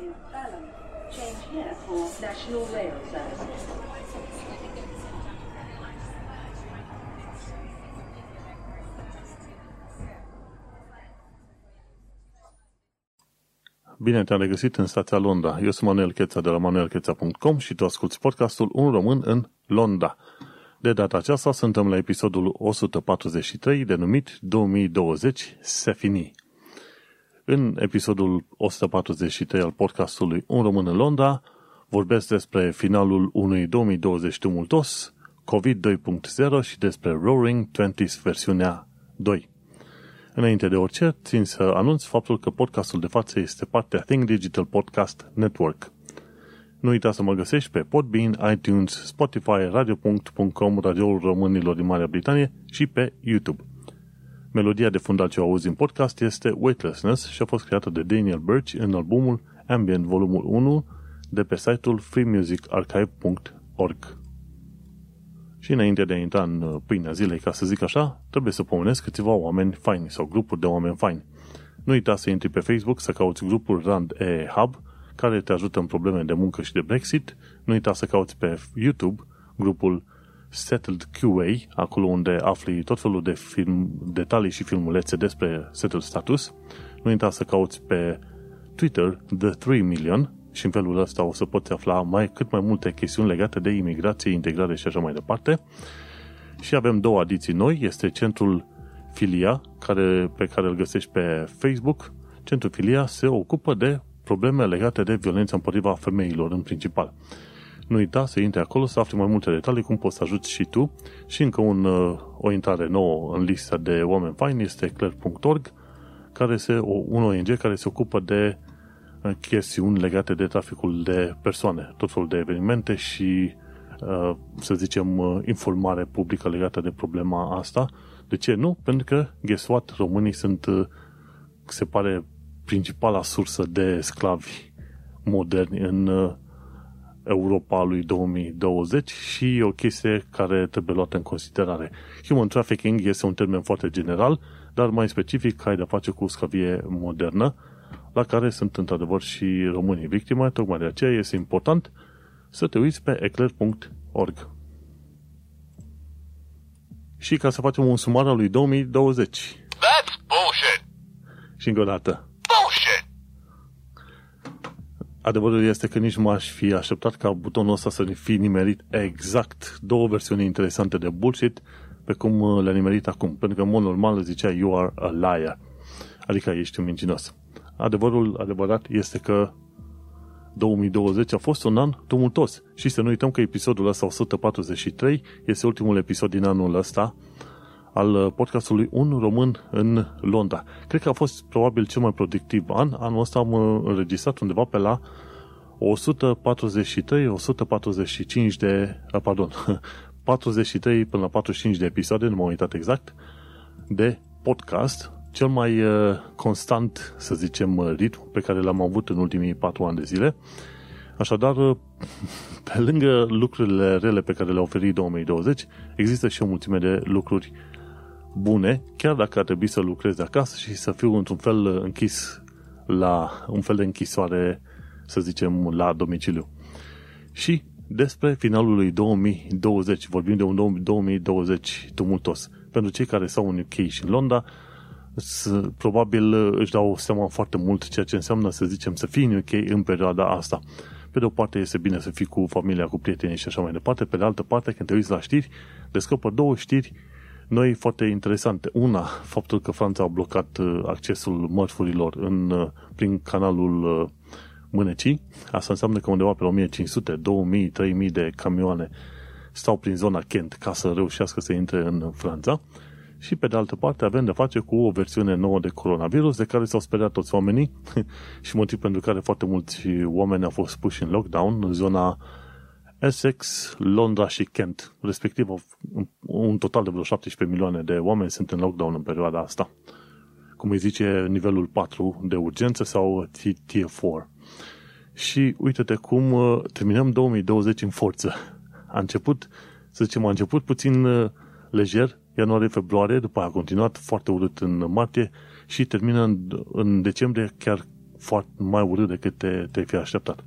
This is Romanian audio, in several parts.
is Balham. Change here for National Rail Services. Bine te-am regăsit în stația Londra. Eu sunt Manuel Cheța de la manuelcheța.com și tu asculti podcastul Un român în Londra. De data aceasta suntem la episodul 143 denumit 2020 se fini. În episodul 143 al podcastului Un român în Londra vorbesc despre finalul unui 2020 tumultos, COVID 2.0 și despre Roaring Twenties versiunea 2. Înainte de orice, țin să anunț faptul că podcastul de față este partea Think Digital Podcast Network. Nu uita să mă găsești pe Podbean, iTunes, Spotify, radio.com, radioul românilor din Marea Britanie și pe YouTube. Melodia de fundal ce o auzi în podcast este Weightlessness și a fost creată de Daniel Birch în albumul Ambient Volumul 1 de pe site-ul freemusicarchive.org. Și înainte de a intra în uh, pâinea zilei, ca să zic așa, trebuie să pomenesc câțiva oameni faini sau grupuri de oameni faini. Nu uita să intri pe Facebook, să cauți grupul Rand E Hub, care te ajută în probleme de muncă și de Brexit. Nu uita să cauți pe YouTube grupul Settled QA, acolo unde afli tot felul de film, detalii și filmulețe despre Settled Status. Nu uita să cauți pe Twitter The 3 Million, și în felul ăsta o să poți afla mai, cât mai multe chestiuni legate de imigrație, integrare și așa mai departe. Și avem două adiții noi, este centrul Filia, care, pe care îl găsești pe Facebook. Centrul Filia se ocupă de probleme legate de violența împotriva femeilor în principal. Nu uita să intri acolo să afli mai multe detalii, cum poți să ajuți și tu. Și încă un, o intrare nouă în lista de oameni faini este claire.org, care se, un ONG care se ocupă de chestiuni legate de traficul de persoane, tot felul de evenimente și, uh, să zicem, uh, informare publică legată de problema asta. De ce nu? Pentru că, guess what, românii sunt, uh, se pare, principala sursă de sclavi moderni în Europa lui 2020 și e o chestie care trebuie luată în considerare. Human trafficking este un termen foarte general, dar mai specific ai de face cu sclavie modernă, la care sunt într-adevăr și românii victime, tocmai de aceea este important să te uiți pe eclair.org. Și ca să facem un sumar al lui 2020. That's bullshit. Și încă o dată. Bullshit. Adevărul este că nici nu aș fi așteptat ca butonul ăsta să fi nimerit exact două versiuni interesante de bullshit pe cum le-a nimerit acum. Pentru că în mod normal zicea you are a liar. Adică ești un mincinos adevărul adevărat este că 2020 a fost un an tumultos. Și să nu uităm că episodul ăsta 143 este ultimul episod din anul ăsta al podcastului Un Român în Londra. Cred că a fost probabil cel mai productiv an. Anul ăsta am înregistrat undeva pe la 143, 145 de, pardon, 43 până la 45 de episoade, nu m-am uitat exact, de podcast cel mai uh, constant, să zicem, uh, ritm pe care l-am avut în ultimii patru ani de zile. Așadar, uh, pe lângă lucrurile rele pe care le-a oferit 2020, există și o mulțime de lucruri bune, chiar dacă ar trebui să lucrez de acasă și să fiu într-un fel închis la un fel de închisoare, să zicem, la domiciliu. Și despre finalul lui 2020, vorbim de un 2020 tumultos. Pentru cei care stau în UK și în Londra, probabil uh, își dau seama foarte mult ceea ce înseamnă, să zicem, să fii în UK în perioada asta. Pe de o parte este bine să fii cu familia, cu prietenii și așa mai departe, pe de altă parte, când te uiți la știri, descoperă două știri noi foarte interesante. Una, faptul că Franța a blocat uh, accesul mărfurilor în, uh, prin canalul Mânecii. Asta înseamnă că undeva pe 1500, 2000, 3000 de camioane stau prin zona Kent ca să reușească să intre în Franța și pe de altă parte avem de face cu o versiune nouă de coronavirus de care s-au speriat toți oamenii și motiv pentru care foarte mulți oameni au fost puși în lockdown în zona Essex, Londra și Kent. Respectiv, un total de vreo 17 milioane de oameni sunt în lockdown în perioada asta. Cum îi zice nivelul 4 de urgență sau Tier 4. Și uite-te cum uh, terminăm 2020 în forță. A început, să zicem, a început puțin uh, lejer, ianuarie-februarie, după a continuat foarte urât în martie și termină în, în decembrie chiar foarte, mai urât decât te, te fi așteptat.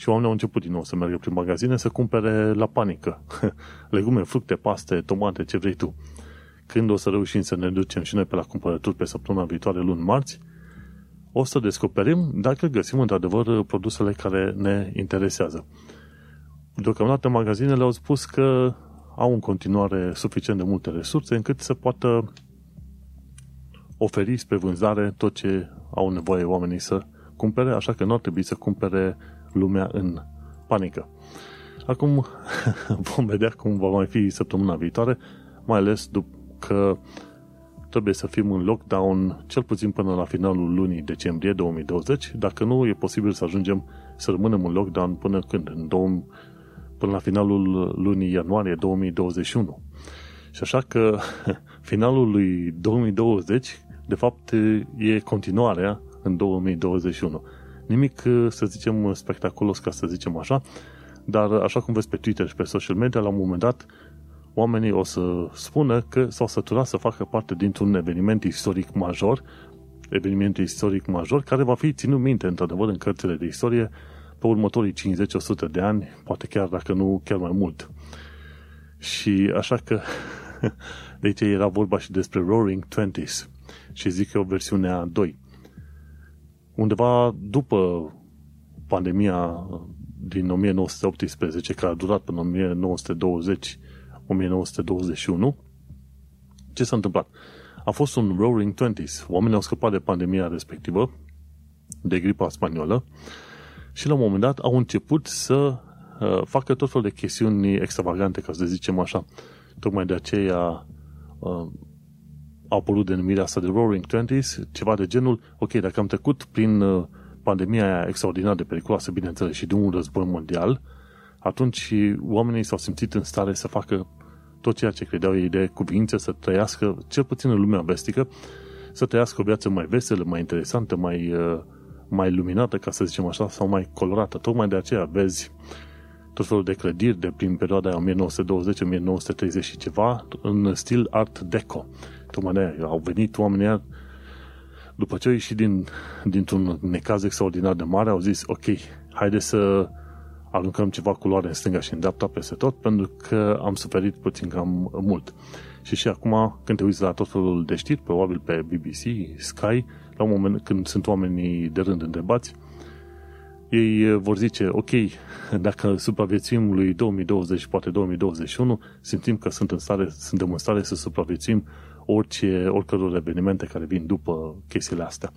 Și oamenii au început din nou să meargă prin magazine să cumpere la panică. Legume, fructe, paste, tomate, ce vrei tu. Când o să reușim să ne ducem și noi pe la cumpărături pe săptămâna viitoare, luni, marți, o să descoperim dacă găsim într-adevăr produsele care ne interesează. Deocamdată magazinele au spus că au în continuare suficient de multe resurse încât să poată oferi spre vânzare tot ce au nevoie oamenii să cumpere, așa că nu ar trebui să cumpere lumea în panică. Acum vom vedea cum va mai fi săptămâna viitoare, mai ales după că trebuie să fim în lockdown cel puțin până la finalul lunii decembrie 2020. Dacă nu, e posibil să ajungem să rămânem în lockdown până când? În 2000, până la finalul lunii ianuarie 2021. Și așa că finalul lui 2020, de fapt, e continuarea în 2021. Nimic, să zicem, spectaculos, ca să zicem așa, dar așa cum vezi pe Twitter și pe social media, la un moment dat, oamenii o să spună că s-au săturat să facă parte dintr-un eveniment istoric major, eveniment istoric major, care va fi ținut minte, într-adevăr, în cărțile de istorie pe următorii 50-100 de ani, poate chiar dacă nu chiar mai mult. Și așa că de aici era vorba și despre Roaring Twenties și zic eu versiunea 2. Undeva după pandemia din 1918, care a durat până 1920 1921, ce s-a întâmplat? A fost un Roaring Twenties. Oamenii au scăpat de pandemia respectivă, de gripa spaniolă, și la un moment dat au început să uh, facă tot felul de chestiuni extravagante, ca să zicem așa. Tocmai de aceea uh, a apărut denumirea asta de Roaring Twenties, ceva de genul, ok, dacă am trecut prin uh, pandemia aia extraordinar de periculoasă, bineînțeles, și de un război mondial, atunci oamenii s-au simțit în stare să facă tot ceea ce credeau ei de cuvință, să trăiască, cel puțin în lumea vestică, să trăiască o viață mai veselă, mai interesantă, mai, uh, mai luminată, ca să zicem așa, sau mai colorată. Tocmai de aceea vezi tot felul de clădiri de prin perioada 1920-1930 și ceva în stil art deco. Tocmai de aia au venit oamenii după ce au ieșit din, dintr-un necaz extraordinar de mare, au zis, ok, haide să aruncăm ceva culoare în stânga și în dreapta peste tot, pentru că am suferit puțin cam mult. Și și acum, când te uiți la tot felul de știri, probabil pe BBC, Sky, la un moment când sunt oamenii de rând întrebați, ei vor zice, ok, dacă supraviețuim lui 2020 poate 2021, simțim că sunt în stare, suntem în stare să supraviețuim orice, oricăror evenimente care vin după chestiile astea.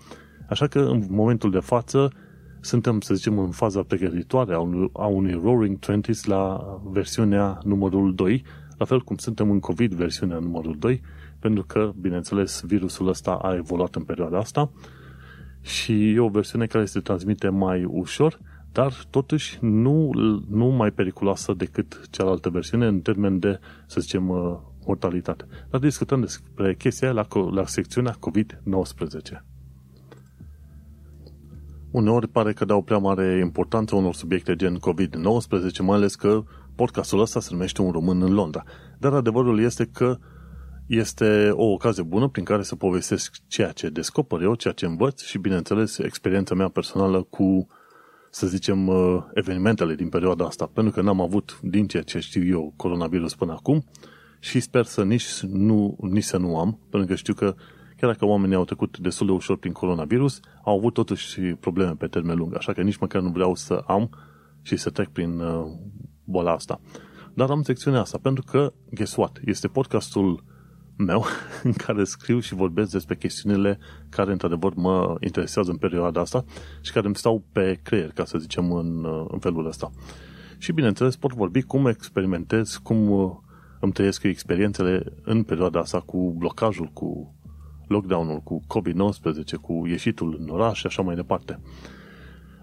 Așa că, în momentul de față, suntem, să zicem, în faza pregătitoare a unui, a unui Roaring Twenties la versiunea numărul 2, la fel cum suntem în COVID versiunea numărul 2, pentru că, bineînțeles, virusul ăsta a evoluat în perioada asta și e o versiune care se transmite mai ușor, dar totuși nu, nu mai periculoasă decât cealaltă versiune în termen de, să zicem, uh, mortalitate. Dar discutăm despre chestia la, la secțiunea COVID-19. Uneori pare că dau prea mare importanță unor subiecte gen COVID-19, mai ales că podcastul ăsta se numește Un român în Londra. Dar adevărul este că este o ocazie bună prin care să povestesc ceea ce descoper eu, ceea ce învăț și, bineînțeles, experiența mea personală cu, să zicem, uh, evenimentele din perioada asta. Pentru că n-am avut, din ceea ce știu eu, coronavirus până acum și sper să nici, nu, nici să nu am, pentru că știu că chiar dacă oamenii au trecut destul de ușor prin coronavirus, au avut totuși probleme pe termen lung, așa că nici măcar nu vreau să am și să trec prin uh, boala asta. Dar am secțiunea asta, pentru că, guess what, este podcastul meu în care scriu și vorbesc despre chestiunile care într-adevăr mă interesează în perioada asta și care îmi stau pe creier, ca să zicem, în, uh, în felul ăsta. Și bineînțeles pot vorbi cum experimentez, cum uh, îmi trăiesc experiențele în perioada asta cu blocajul, cu lockdown-ul, cu COVID-19, cu ieșitul în oraș și așa mai departe.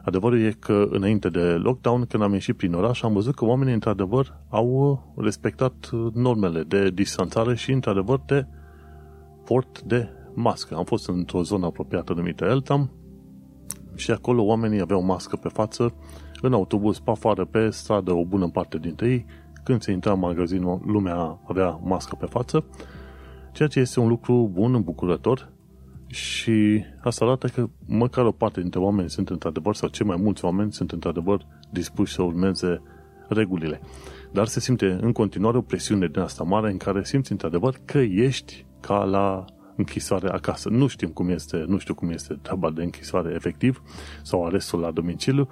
Adevărul e că înainte de lockdown, când am ieșit prin oraș, am văzut că oamenii într-adevăr au respectat normele de distanțare și într-adevăr de port de mască. Am fost într-o zonă apropiată numită Eltham și acolo oamenii aveau mască pe față, în autobuz, pe afară, pe stradă, o bună parte dintre ei. Când se intra în magazin, lumea avea mască pe față ceea ce este un lucru bun, îmbucurător Și asta arată că măcar o parte dintre oameni sunt într-adevăr, sau cei mai mulți oameni sunt într-adevăr dispuși să urmeze regulile. Dar se simte în continuare o presiune din asta mare în care simți într-adevăr că ești ca la închisoare acasă. Nu știm cum este, nu știu cum este treaba de închisoare efectiv sau arestul la domiciliu,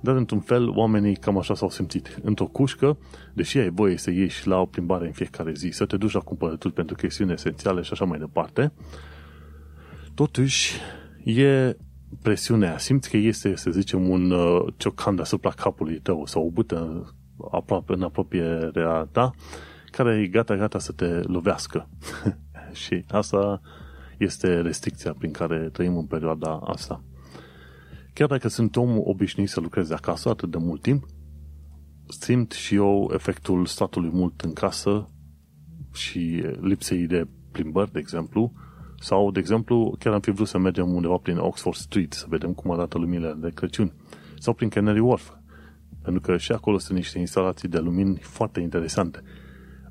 dar într-un fel oamenii cam așa s-au simțit. Într-o cușcă, deși ai voie să ieși la o plimbare în fiecare zi, să te duci la cumpărături pentru chestiuni esențiale și așa mai departe, totuși e presiunea. Simți că este, să zicem, un uh, ciocan deasupra capului tău sau o bâtă aproape, în apropierea ta, care e gata-gata să te lovească. și asta este restricția prin care trăim în perioada asta. Chiar dacă sunt om obișnuit să lucrez de acasă atât de mult timp, simt și eu efectul statului mult în casă și lipsei de plimbări, de exemplu, sau, de exemplu, chiar am fi vrut să mergem undeva prin Oxford Street să vedem cum arată luminile de Crăciun, sau prin Canary Wharf, pentru că și acolo sunt niște instalații de lumini foarte interesante.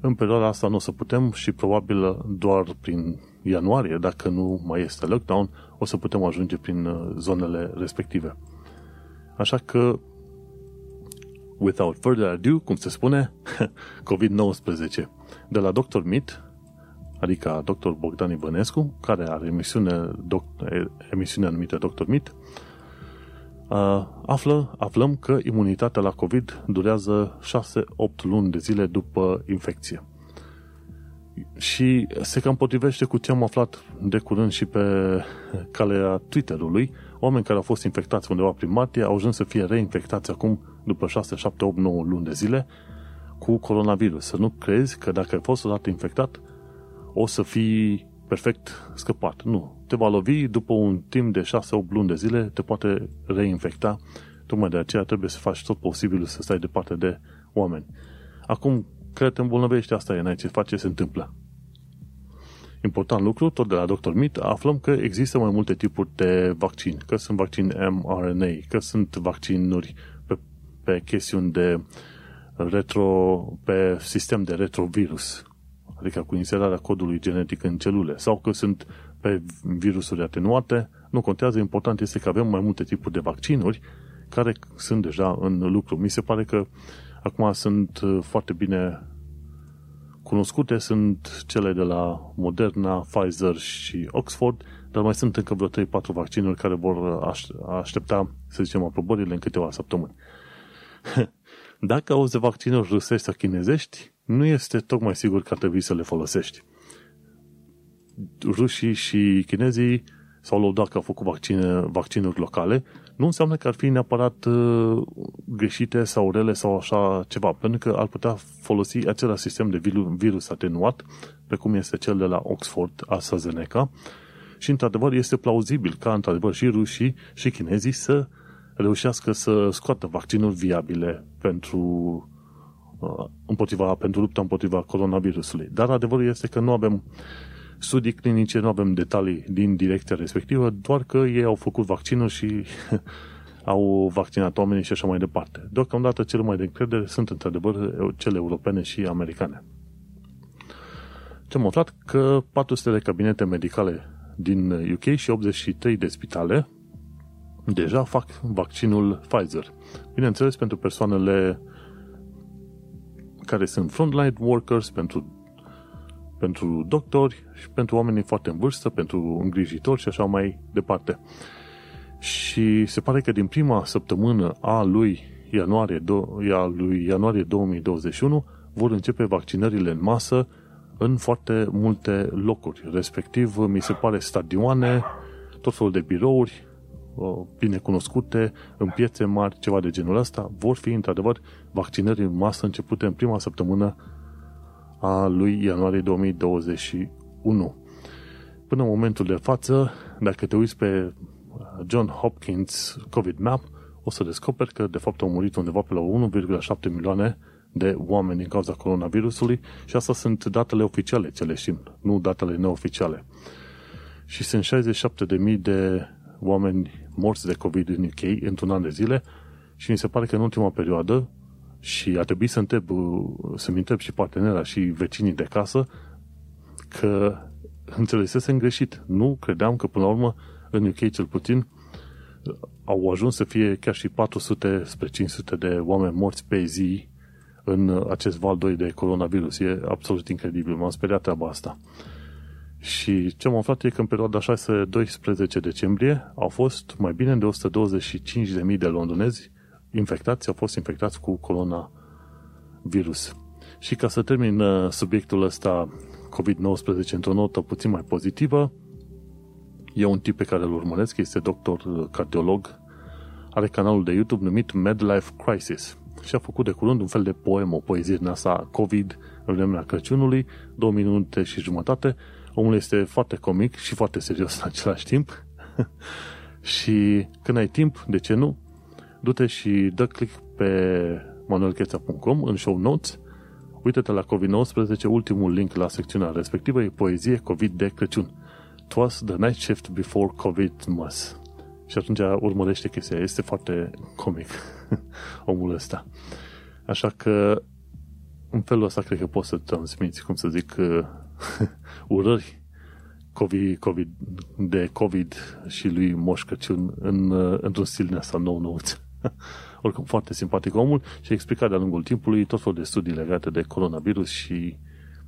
În perioada asta nu o să putem și probabil doar prin ianuarie, dacă nu mai este lockdown, o să putem ajunge prin uh, zonele respective. Așa că, without further ado, cum se spune, COVID-19. De la Dr. Mit, adică Dr. Bogdan Ivănescu, care are emisiune, doc, emisiune numită Dr. Mit, uh, află, aflăm că imunitatea la COVID durează 6-8 luni de zile după infecție. Și se cam potrivește cu ce am aflat de curând și pe calea Twitter-ului. Oameni care au fost infectați undeva prin martie au ajuns să fie reinfectați acum după 6, 7, 8, 9 luni de zile cu coronavirus. Să nu crezi că dacă ai fost odată infectat, o să fii perfect scăpat. Nu. Te va lovi după un timp de 6-8 luni de zile, te poate reinfecta. Tocmai de aceea trebuie să faci tot posibilul să stai departe de oameni. Acum, că te îmbolnăvești, asta e, n-ai ce face, se întâmplă. Important lucru, tot de la Dr. Mit, aflăm că există mai multe tipuri de vaccin, că sunt vaccin mRNA, că sunt vaccinuri pe, pe chestiuni de retro, pe sistem de retrovirus, adică cu inserarea codului genetic în celule, sau că sunt pe virusuri atenuate, nu contează, important este că avem mai multe tipuri de vaccinuri care sunt deja în lucru. Mi se pare că acum sunt foarte bine cunoscute, sunt cele de la Moderna, Pfizer și Oxford, dar mai sunt încă vreo 3-4 vaccinuri care vor aștepta, să zicem, aprobările în câteva săptămâni. Dacă auzi de vaccinuri rusești sau chinezești, nu este tocmai sigur că ar trebui să le folosești. Rușii și chinezii s-au lăudat că au făcut vaccine, vaccinuri locale, nu înseamnă că ar fi neapărat uh, greșite sau rele sau așa ceva, pentru că ar putea folosi același sistem de virus atenuat, precum este cel de la Oxford AstraZeneca, și într-adevăr este plauzibil ca într-adevăr și rușii și chinezii să reușească să scoată vaccinuri viabile pentru uh, împotriva, pentru lupta împotriva coronavirusului. Dar adevărul este că nu avem studii clinice, nu avem detalii din direcția respectivă, doar că ei au făcut vaccinul și au vaccinat oamenii și așa mai departe. Deocamdată cele mai de încredere sunt într-adevăr cele europene și americane. Ce am aflat? Că 400 de cabinete medicale din UK și 83 de spitale deja fac vaccinul Pfizer. Bineînțeles, pentru persoanele care sunt frontline workers, pentru, pentru doctori și pentru oamenii foarte în vârstă, pentru îngrijitori și așa mai departe. Și se pare că din prima săptămână a lui ianuarie, a lui ianuarie 2021 vor începe vaccinările în masă în foarte multe locuri. Respectiv, mi se pare stadioane, tot felul de birouri, bine cunoscute, în piețe mari, ceva de genul ăsta, vor fi într-adevăr vaccinări în masă începute în prima săptămână a lui ianuarie 2021. Până în momentul de față, dacă te uiți pe John Hopkins COVID Map, o să descoperi că de fapt au murit undeva pe la 1,7 milioane de oameni din cauza coronavirusului și asta sunt datele oficiale ce le știm, nu datele neoficiale. Și sunt 67.000 de oameni morți de COVID în UK într-un an de zile și mi se pare că în ultima perioadă și a trebuit să întreb, să-mi întreb și partenera și vecinii de casă că înțelesesem greșit. Nu credeam că, până la urmă, în UK cel puțin, au ajuns să fie chiar și 400 spre 500 de oameni morți pe zi în acest val 2 de coronavirus. E absolut incredibil. M-am speriat treaba asta. Și ce am aflat e că în perioada 6-12 decembrie au fost mai bine de 125.000 de londonezi infectați, au fost infectați cu coronavirus. Și ca să termin uh, subiectul ăsta COVID-19 într-o notă puțin mai pozitivă, e un tip pe care îl urmăresc, este doctor uh, cardiolog, are canalul de YouTube numit Medlife Crisis și a făcut de curând un fel de poem, o poezie din asta COVID în vremea Crăciunului, două minute și jumătate. Omul este foarte comic și foarte serios în același timp. și când ai timp, de ce nu, du-te și dă click pe manuelcheța.com în show notes Uită-te la COVID-19, ultimul link la secțiunea respectivă e poezie COVID de Crăciun. Twas the night shift before COVID mas. Și atunci urmărește chestia. Este foarte comic omul ăsta. Așa că în felul ăsta cred că poți să transmiți, cum să zic, urări COVID, COVID, de COVID și lui Moș Crăciun în, într-un stil din asta nou nouț. Oricum, foarte simpatic omul și a explicat de-a lungul timpului tot felul de studii legate de coronavirus și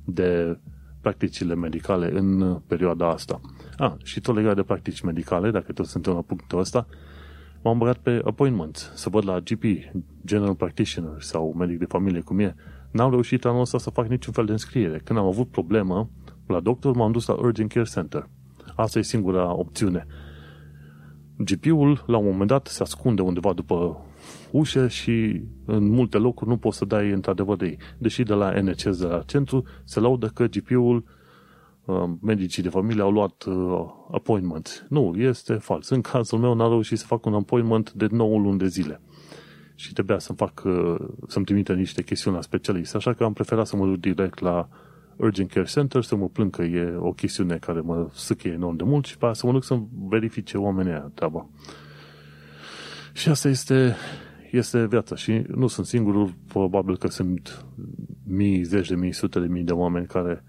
de practicile medicale în perioada asta. Ah, și tot legat de practici medicale, dacă tot suntem la punctul ăsta, m-am băgat pe appointment, să văd la GP, General Practitioner sau medic de familie cum e. N-am reușit anul ăsta să fac niciun fel de înscriere. Când am avut problemă la doctor, m-am dus la Urgent Care Center. Asta e singura opțiune. GP-ul, la un moment dat, se ascunde undeva după ușă și în multe locuri nu poți să dai într-adevăr de ei. Deși de la NHS, de la centru, se laudă că GP-ul, uh, medicii de familie au luat uh, appointment. Nu, este fals. În cazul meu n-a reușit să fac un appointment de 9 luni de zile. Și trebuia să-mi fac, uh, să-mi trimite niște chestiuni la specialist. Așa că am preferat să mă duc direct la Urgent Care Center, să mă plâng că e o chestiune care mă sâcăie enorm de mult și pe să mă duc să verifice oamenii aia treaba. Și asta este, este viața și nu sunt singurul, probabil că sunt mii, zeci de mii, sute de mii de oameni care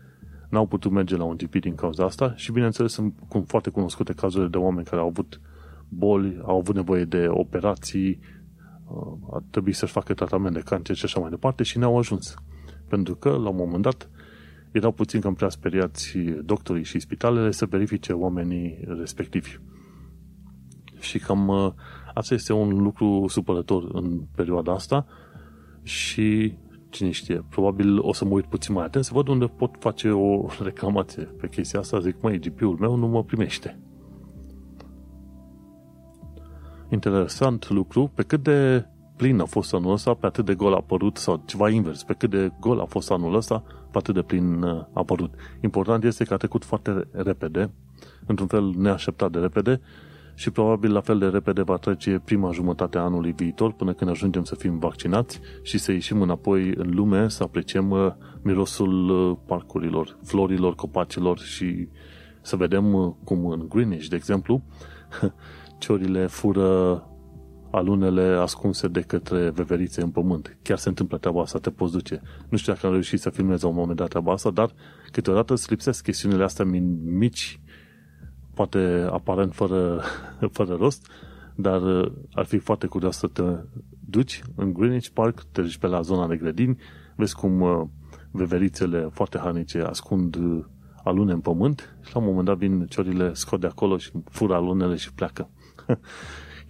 n-au putut merge la un GP din cauza asta și bineînțeles sunt cum foarte cunoscute cazuri de oameni care au avut boli, au avut nevoie de operații, uh, a trebuit să-și facă tratament de cancer și așa mai departe și n-au ajuns. Pentru că, la un moment dat, erau puțin cam prea speriați doctorii și spitalele să verifice oamenii respectivi. Și cam uh, asta este un lucru supărător în perioada asta și cine știe, probabil o să mă uit puțin mai atent să văd unde pot face o reclamație pe chestia asta. Zic, măi, GP-ul meu nu mă primește. Interesant lucru, pe cât de plin a fost anul ăsta, pe atât de gol a apărut, sau ceva invers, pe cât de gol a fost anul ăsta, pe atât de plin uh, a apărut. Important este că a trecut foarte repede, într-un fel neașteptat de repede, și probabil la fel de repede va trece prima jumătate a anului viitor până când ajungem să fim vaccinați și să ieșim înapoi în lume, să apreciem uh, mirosul uh, parcurilor, florilor, copacilor și să vedem cum în Greenwich, de exemplu, ciorile fură alunele ascunse de către veverițe în pământ. Chiar se întâmplă treaba asta, te poți duce. Nu știu dacă am reușit să filmez la un moment dat treaba asta, dar câteodată îți lipsesc chestiunile astea mici, poate aparent fără, fără rost, dar uh, ar fi foarte curios să te duci în Greenwich Park, te duci pe la zona de grădini, vezi cum uh, veverițele foarte harnice ascund uh, alune în pământ și la un moment dat vin ciorile, scot de acolo și fură alunele și pleacă.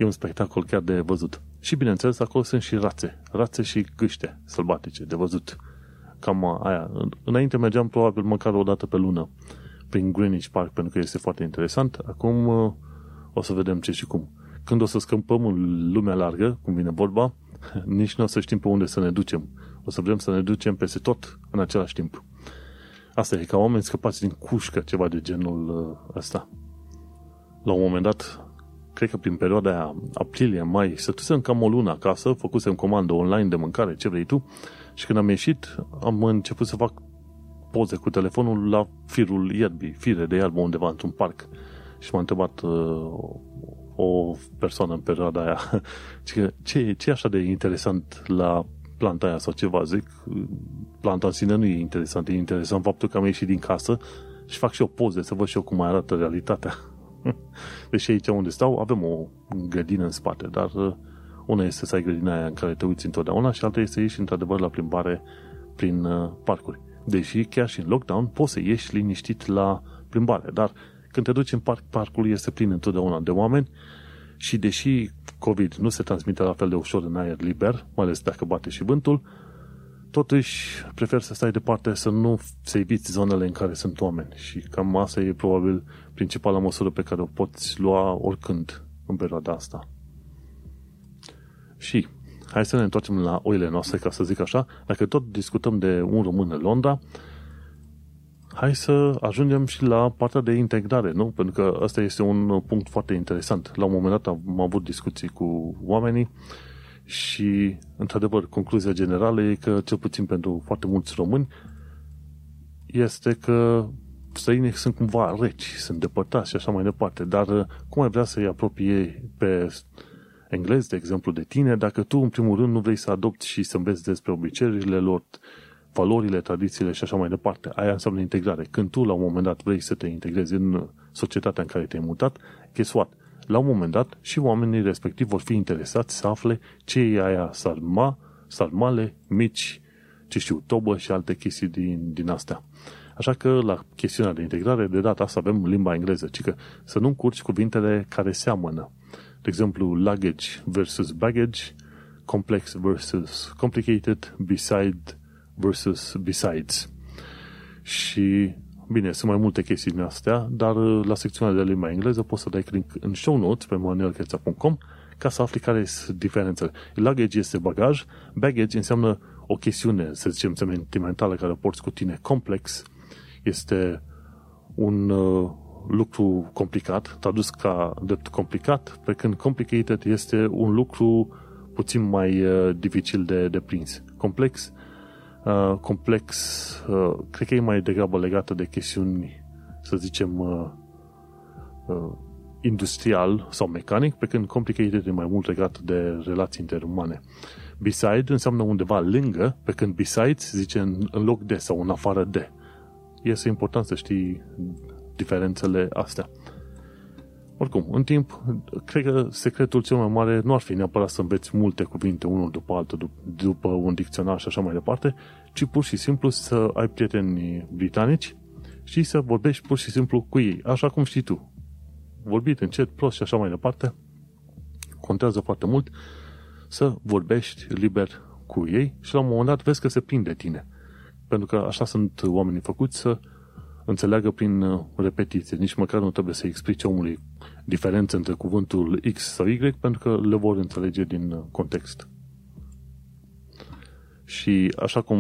E un spectacol chiar de văzut. Și bineînțeles, acolo sunt și rațe. Rațe și gâște sălbatice de văzut. Cam aia. Înainte mergeam probabil măcar o dată pe lună prin Greenwich Park pentru că este foarte interesant. Acum uh, o să vedem ce și cum. Când o să scăpăm în lumea largă, cum vine vorba, nici nu o să știm pe unde să ne ducem. O să vrem să ne ducem peste tot în același timp. Asta e ca oameni scăpați din cușcă, ceva de genul uh, ăsta. La un moment dat, cred că prin perioada aia, aprilie, mai, stătusem cam o lună acasă, făcusem comandă online de mâncare, ce vrei tu, și când am ieșit, am început să fac poze cu telefonul la firul ierbii, fire de iarbă undeva într-un parc. Și m-a întrebat uh, o persoană în perioada aia ce, ce e așa de interesant la planta aia sau ceva, zic, planta în sine nu e interesant, e interesant faptul că am ieșit din casă și fac și o poze să văd și eu cum arată realitatea. Deși aici unde stau avem o grădină în spate, dar uh, una este să ai grădina aia în care te uiți întotdeauna și alta este să ieși într-adevăr la plimbare prin uh, parcuri. Deși chiar și în lockdown poți să ieși liniștit la plimbare, dar când te duci în parc, parcul este plin întotdeauna de oameni și deși COVID nu se transmite la fel de ușor în aer liber, mai ales dacă bate și vântul, totuși prefer să stai departe, să nu să eviți zonele în care sunt oameni și cam asta e probabil principala măsură pe care o poți lua oricând în perioada asta. Și hai să ne întoarcem la oile noastre, ca să zic așa. Dacă tot discutăm de un român în Londra, hai să ajungem și la partea de integrare, nu? Pentru că asta este un punct foarte interesant. La un moment dat am avut discuții cu oamenii și, într-adevăr, concluzia generală e că, cel puțin pentru foarte mulți români, este că străinii sunt cumva reci, sunt depărtați și așa mai departe, dar cum ai vrea să-i apropie pe englezi, de exemplu, de tine, dacă tu, în primul rând, nu vrei să adopți și să înveți despre obiceiurile lor, valorile, tradițiile și așa mai departe. Aia înseamnă integrare. Când tu, la un moment dat, vrei să te integrezi în societatea în care te-ai mutat, guess what? La un moment dat, și oamenii respectiv vor fi interesați să afle ce e aia sarma, sarmale, mici, ce știu, tobă și alte chestii din, din astea. Așa că la chestiunea de integrare, de data asta avem limba engleză, ci că să nu încurci cuvintele care seamănă. De exemplu, luggage versus baggage, complex versus complicated, beside versus besides. Și, bine, sunt mai multe chestii din astea, dar uh, la secțiunea de limba engleză poți să dai click în show notes pe manuelcheța.com ca să afli care sunt diferențele. Luggage este bagaj, baggage înseamnă o chestiune, să zicem, sentimentală care o porți cu tine. Complex este un uh, lucru complicat, tradus ca drept complicat, pe când complicated este un lucru puțin mai uh, dificil de, de prins. Complex, uh, complex, uh, cred că e mai degrabă legată de chestiuni, să zicem, uh, uh, industrial sau mecanic, pe când complicated e mai mult legat de relații interumane. Beside înseamnă undeva lângă, pe când besides zice în, în loc de sau în afară de. Este important să știi diferențele astea. Oricum, în timp, cred că secretul cel mai mare nu ar fi neapărat să înveți multe cuvinte unul după altul, după un dicționar și așa mai departe, ci pur și simplu să ai prieteni britanici și să vorbești pur și simplu cu ei, așa cum știi tu. Vorbit încet, prost și așa mai departe, contează foarte mult să vorbești liber cu ei și la un moment dat vezi că se prinde tine. Pentru că așa sunt oamenii făcuți să înțeleagă prin uh, repetiție. Nici măcar nu trebuie să explice omului diferența între cuvântul X sau Y, pentru că le vor înțelege din uh, context. Și așa cum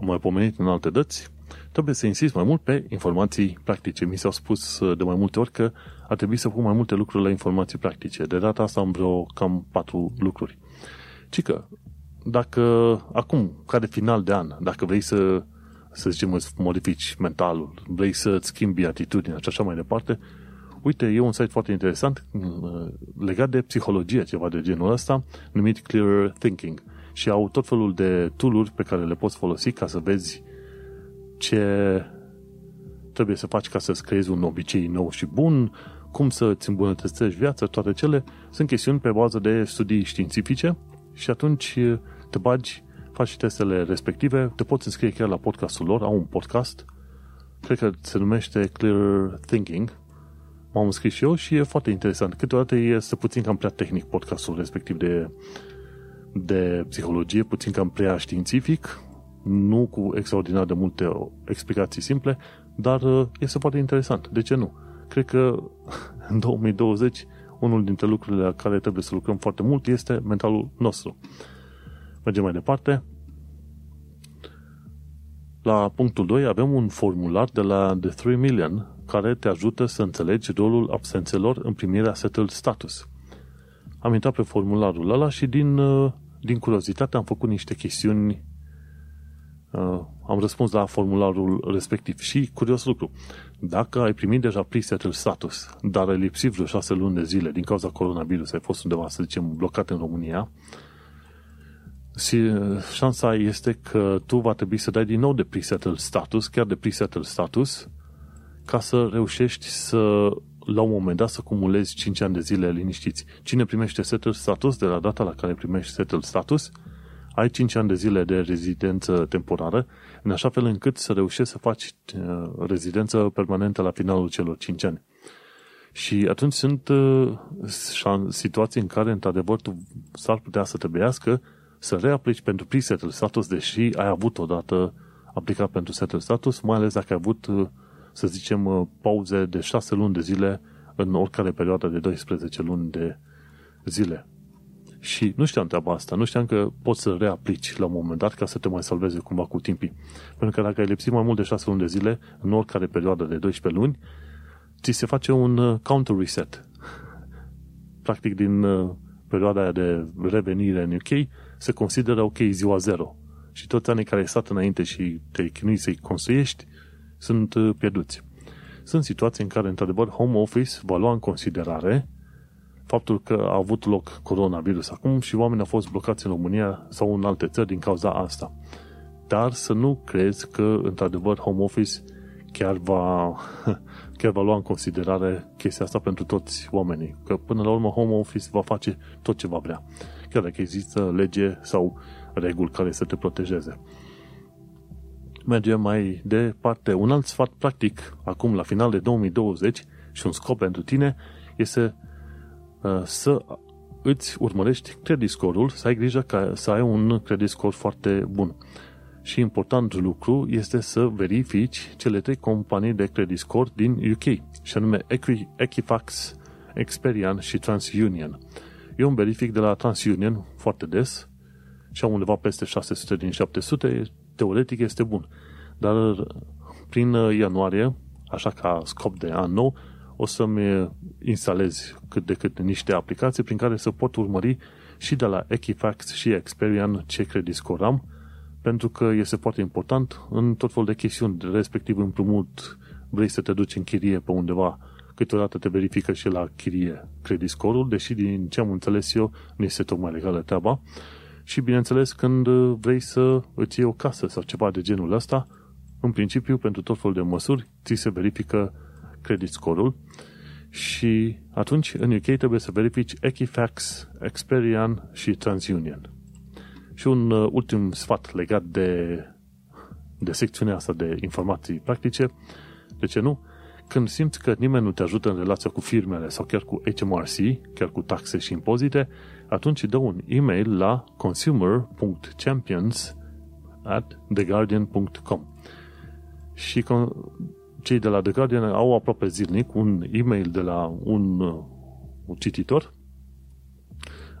am mai pomenit în alte dăți, trebuie să insist mai mult pe informații practice. Mi s-au spus uh, de mai multe ori că ar trebui să pun mai multe lucruri la informații practice. De data asta am vreo cam patru lucruri. Ci că, dacă acum, ca de final de an, dacă vrei să să zicem, îți modifici mentalul, vrei să-ți schimbi atitudinea și așa mai departe, uite, e un site foarte interesant mm, legat de psihologie, ceva de genul ăsta, numit Clearer Thinking. Și au tot felul de tooluri pe care le poți folosi ca să vezi ce trebuie să faci ca să-ți creezi un obicei nou și bun, cum să-ți îmbunătățești viața, toate cele sunt chestiuni pe bază de studii științifice și atunci te bagi faci testele respective, te poți înscrie chiar la podcastul lor, au un podcast, cred că se numește Clear Thinking, m-am înscris și eu și e foarte interesant. Câteodată este puțin cam prea tehnic podcastul respectiv de, de psihologie, puțin cam prea științific, nu cu extraordinar de multe explicații simple, dar uh, este foarte interesant. De ce nu? Cred că în 2020 unul dintre lucrurile la care trebuie să lucrăm foarte mult este mentalul nostru. Mergem mai departe. La punctul 2 avem un formular de la The 3 Million care te ajută să înțelegi rolul absențelor în primirea settled status. Am intrat pe formularul ăla și din, uh, din curiozitate am făcut niște chestiuni uh, am răspuns la formularul respectiv. Și, curios lucru, dacă ai primit deja pre-settled status, dar ai lipsit vreo șase luni de zile din cauza coronavirus, ai fost undeva, să zicem, blocat în România, șansa este că tu va trebui să dai din nou de presettled status, chiar de presettled status, ca să reușești să, la un moment dat, să cumulezi 5 ani de zile liniștiți. Cine primește settled status, de la data la care primești settled status, ai 5 ani de zile de rezidență temporară, în așa fel încât să reușești să faci uh, rezidență permanentă la finalul celor 5 ani. Și atunci sunt uh, situații în care, într-adevăr, tu s-ar putea să trebuiască să reaplici pentru pre-settled status, deși ai avut odată aplicat pentru settled status, mai ales dacă ai avut, uh, să zicem, uh, pauze de 6 luni de zile în oricare perioadă de 12 luni de zile. Și nu știam treaba asta, nu știam că poți să reaplici la un moment dat ca să te mai salveze cumva cu timpii. Pentru că dacă ai lipsit mai mult de 6 luni de zile, în oricare perioadă de 12 luni, ți se face un uh, counter reset. Practic, din perioada aia de revenire în UK, se consideră ok ziua zero. Și toți anii care ai stat înainte și te-ai chinuit să-i construiești sunt uh, pierduți. Sunt situații în care, într-adevăr, home office va lua în considerare faptul că a avut loc coronavirus acum și oamenii au fost blocați în România sau în alte țări din cauza asta. Dar să nu crezi că, într-adevăr, home office chiar va, chiar va lua în considerare chestia asta pentru toți oamenii. Că până la urmă home office va face tot ce va vrea chiar dacă există lege sau reguli care să te protejeze. Mergem mai departe. Un alt sfat practic, acum la final de 2020 și un scop pentru tine este uh, să îți urmărești credit score-ul, să ai grijă ca să ai un credit score foarte bun. Și important lucru este să verifici cele trei companii de credit score din UK, și anume Equifax, Experian și TransUnion. Eu îmi verific de la TransUnion foarte des și am undeva peste 600 din 700, teoretic este bun. Dar prin ianuarie, așa ca scop de an nou, o să-mi instalez cât de cât niște aplicații prin care să pot urmări și de la Equifax și Experian ce credit score am, pentru că este foarte important în tot felul de chestiuni, respectiv împrumut, vrei să te duci în chirie pe undeva câteodată te verifică și la chirie credit score-ul, deși din ce am înțeles eu nu este tocmai legală treaba. Și bineînțeles când vrei să îți iei o casă sau ceva de genul ăsta, în principiu pentru tot felul de măsuri ți se verifică credit score-ul și atunci în UK trebuie să verifici Equifax, Experian și TransUnion. Și un uh, ultim sfat legat de, de secțiunea asta de informații practice, de ce nu? când simți că nimeni nu te ajută în relația cu firmele sau chiar cu HMRC, chiar cu taxe și impozite, atunci dă un e-mail la consumer.champions at theguardian.com și cei de la The Guardian au aproape zilnic un e-mail de la un, un cititor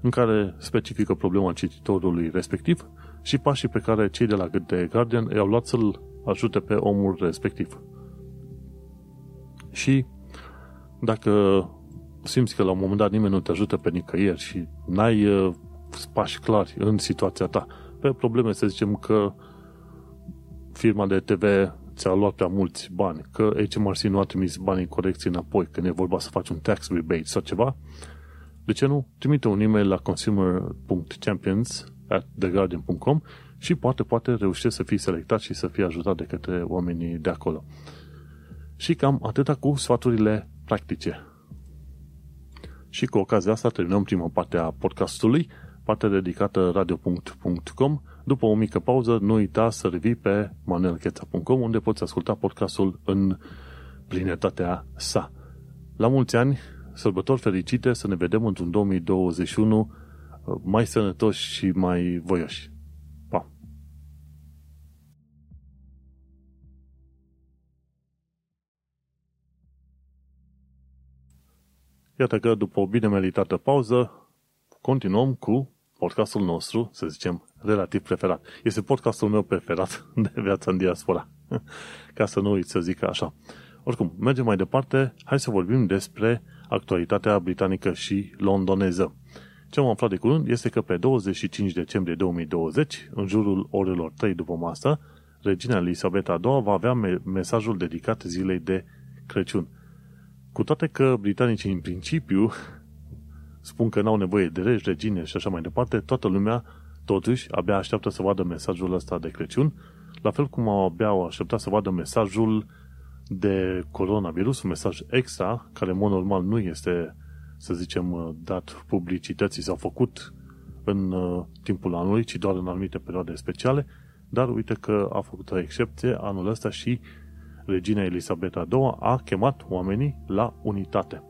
în care specifică problema cititorului respectiv și pașii pe care cei de la The Guardian i-au luat să-l ajute pe omul respectiv. Și dacă simți că la un moment dat nimeni nu te ajută pe nicăieri și n-ai uh, pași clari în situația ta, pe probleme să zicem că firma de TV ți-a luat prea mulți bani, că HMRC nu a trimis banii corecții înapoi, când e vorba să faci un tax rebate sau ceva, de ce nu? Trimite un e-mail la consumer.champions at theguardian.com și poate, poate reușești să fii selectat și să fii ajutat de către oamenii de acolo. Și cam atâta cu sfaturile practice. Și cu ocazia asta terminăm prima parte a podcastului, partea dedicată radio.com. După o mică pauză, nu uita să revii pe manuelcheța.com unde poți asculta podcastul în plinătatea sa. La mulți ani, sărbători fericite, să ne vedem într-un 2021 mai sănătoși și mai voioși. Iată că după o bine meritată pauză, continuăm cu podcastul nostru, să zicem, relativ preferat. Este podcastul meu preferat de viața în diaspora. Ca să nu uit să zic așa. Oricum, mergem mai departe. Hai să vorbim despre actualitatea britanică și londoneză. Ce am aflat de curând este că pe 25 decembrie 2020, în jurul orelor 3 după masă, regina Elisabeta II va avea mesajul dedicat zilei de Crăciun – cu toate că britanicii în principiu spun că n-au nevoie de regi, regine și așa mai departe, toată lumea totuși abia așteaptă să vadă mesajul ăsta de Crăciun, la fel cum au abia au așteptat să vadă mesajul de coronavirus, un mesaj extra, care în mod normal nu este, să zicem, dat publicității sau făcut în uh, timpul anului, ci doar în anumite perioade speciale, dar uite că a făcut o excepție anul ăsta și regina Elisabeta II a chemat oamenii la unitate.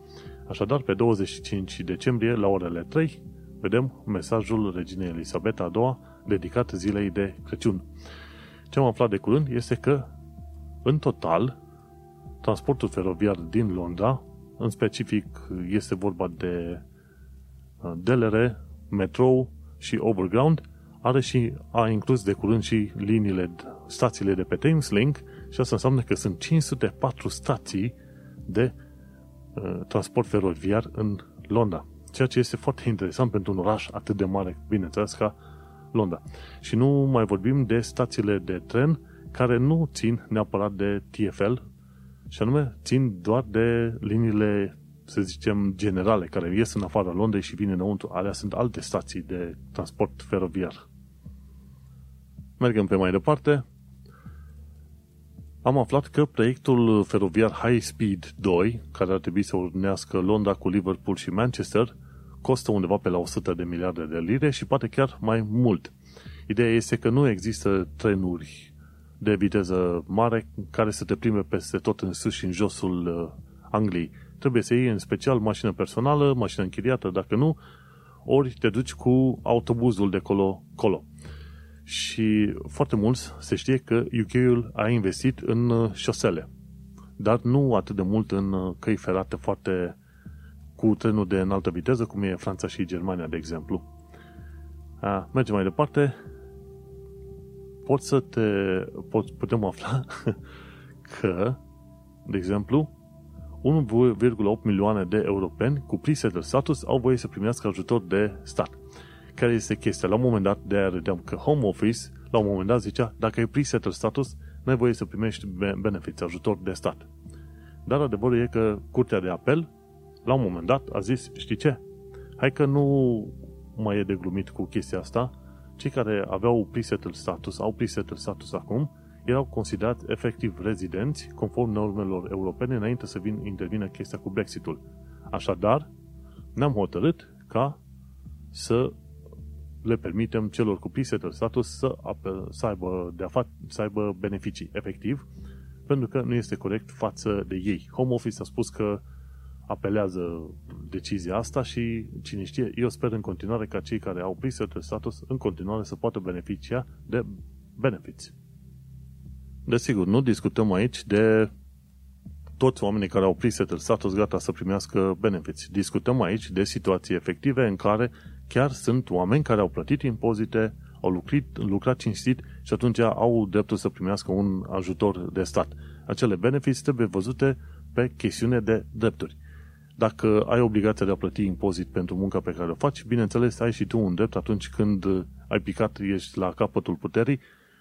Așadar, pe 25 decembrie, la orele 3, vedem mesajul reginei Elisabeta II dedicat zilei de Crăciun. Ce am aflat de curând este că, în total, transportul feroviar din Londra, în specific este vorba de uh, DLR, metrou și overground, are și, a inclus de curând și liniile, stațiile de pe Thameslink și asta înseamnă că sunt 504 stații de uh, transport feroviar în Londra. Ceea ce este foarte interesant pentru un oraș atât de mare, bineînțeles, ca Londra. Și nu mai vorbim de stațiile de tren care nu țin neapărat de TFL, și anume țin doar de liniile, să zicem, generale, care ies în afara Londrei și vin înăuntru. Alea sunt alte stații de transport feroviar. Mergem pe mai departe. Am aflat că proiectul feroviar High Speed 2, care ar trebui să urnească Londra cu Liverpool și Manchester, costă undeva pe la 100 de miliarde de lire și poate chiar mai mult. Ideea este că nu există trenuri de viteză mare care să te prime peste tot în sus și în josul uh, Angliei. Trebuie să iei în special mașină personală, mașină închiriată, dacă nu, ori te duci cu autobuzul de colo-colo. Și foarte mulți se știe că UK-ul a investit în uh, șosele, dar nu atât de mult în uh, căi ferate foarte cu trenul de înaltă viteză, cum e Franța și Germania, de exemplu. A, mergem mai departe. Pot să te... Pot, putem afla că, de exemplu, 1,8 milioane de europeni cu pre status au voie să primească ajutor de stat. Care este chestia? La un moment dat, de aia râdeam că Home Office, la un moment dat zicea, dacă ai pre status, nu ai voie să primești beneficii, ajutor de stat. Dar adevărul e că Curtea de Apel la un moment dat a zis, știi ce? Hai că nu mai e de glumit cu chestia asta. Cei care aveau presetul status, au presetul status acum, erau considerați efectiv rezidenți conform normelor europene înainte să vin, intervină chestia cu Brexitul. Așadar, ne-am hotărât ca să le permitem celor cu presetul status să, apă, să, aibă de afa, să aibă beneficii efectiv, pentru că nu este corect față de ei. Home Office a spus că apelează decizia asta și, cine știe, eu sper în continuare ca cei care au pre-settled status în continuare să poată beneficia de benefits. Desigur, nu discutăm aici de toți oamenii care au pre-settled status gata să primească benefits. Discutăm aici de situații efective în care chiar sunt oameni care au plătit impozite, au lucrat, lucrat cinstit și atunci au dreptul să primească un ajutor de stat. Acele benefits trebuie văzute pe chestiune de drepturi. Dacă ai obligația de a plăti impozit pentru munca pe care o faci, bineînțeles, ai și tu un drept atunci când ai picat, ești la capătul puterii,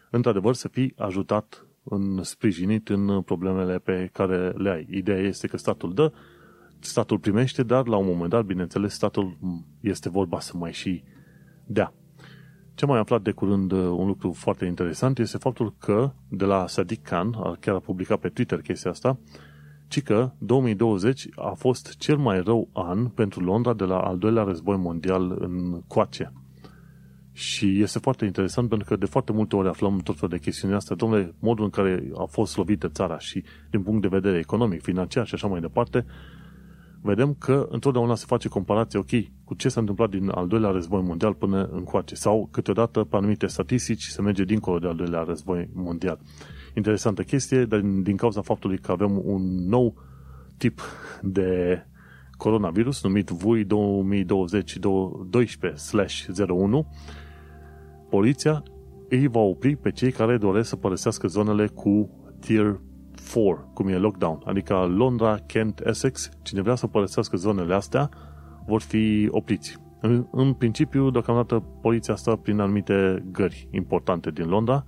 într-adevăr să fii ajutat în sprijinit în problemele pe care le ai. Ideea este că statul dă, statul primește, dar la un moment dat, bineînțeles, statul este vorba să mai și dea. Ce mai aflat de curând un lucru foarte interesant este faptul că de la Sadiq Khan, chiar a publicat pe Twitter chestia asta, ci că 2020 a fost cel mai rău an pentru Londra de la al doilea război mondial în coace. Și este foarte interesant pentru că de foarte multe ori aflăm tot felul de chestiuni astea, domnule, modul în care a fost lovită țara și din punct de vedere economic, financiar și așa mai departe, vedem că întotdeauna se face comparație, ok, cu ce s-a întâmplat din al doilea război mondial până în coace. Sau câteodată, pe anumite statistici, se merge dincolo de al doilea război mondial interesantă chestie, dar din cauza faptului că avem un nou tip de coronavirus numit VUI 2020-12-01, poliția îi va opri pe cei care doresc să părăsească zonele cu Tier 4, cum e lockdown, adică Londra, Kent, Essex, cine vrea să părăsească zonele astea, vor fi opriți. În, în principiu, deocamdată, poliția asta prin anumite gări importante din Londra,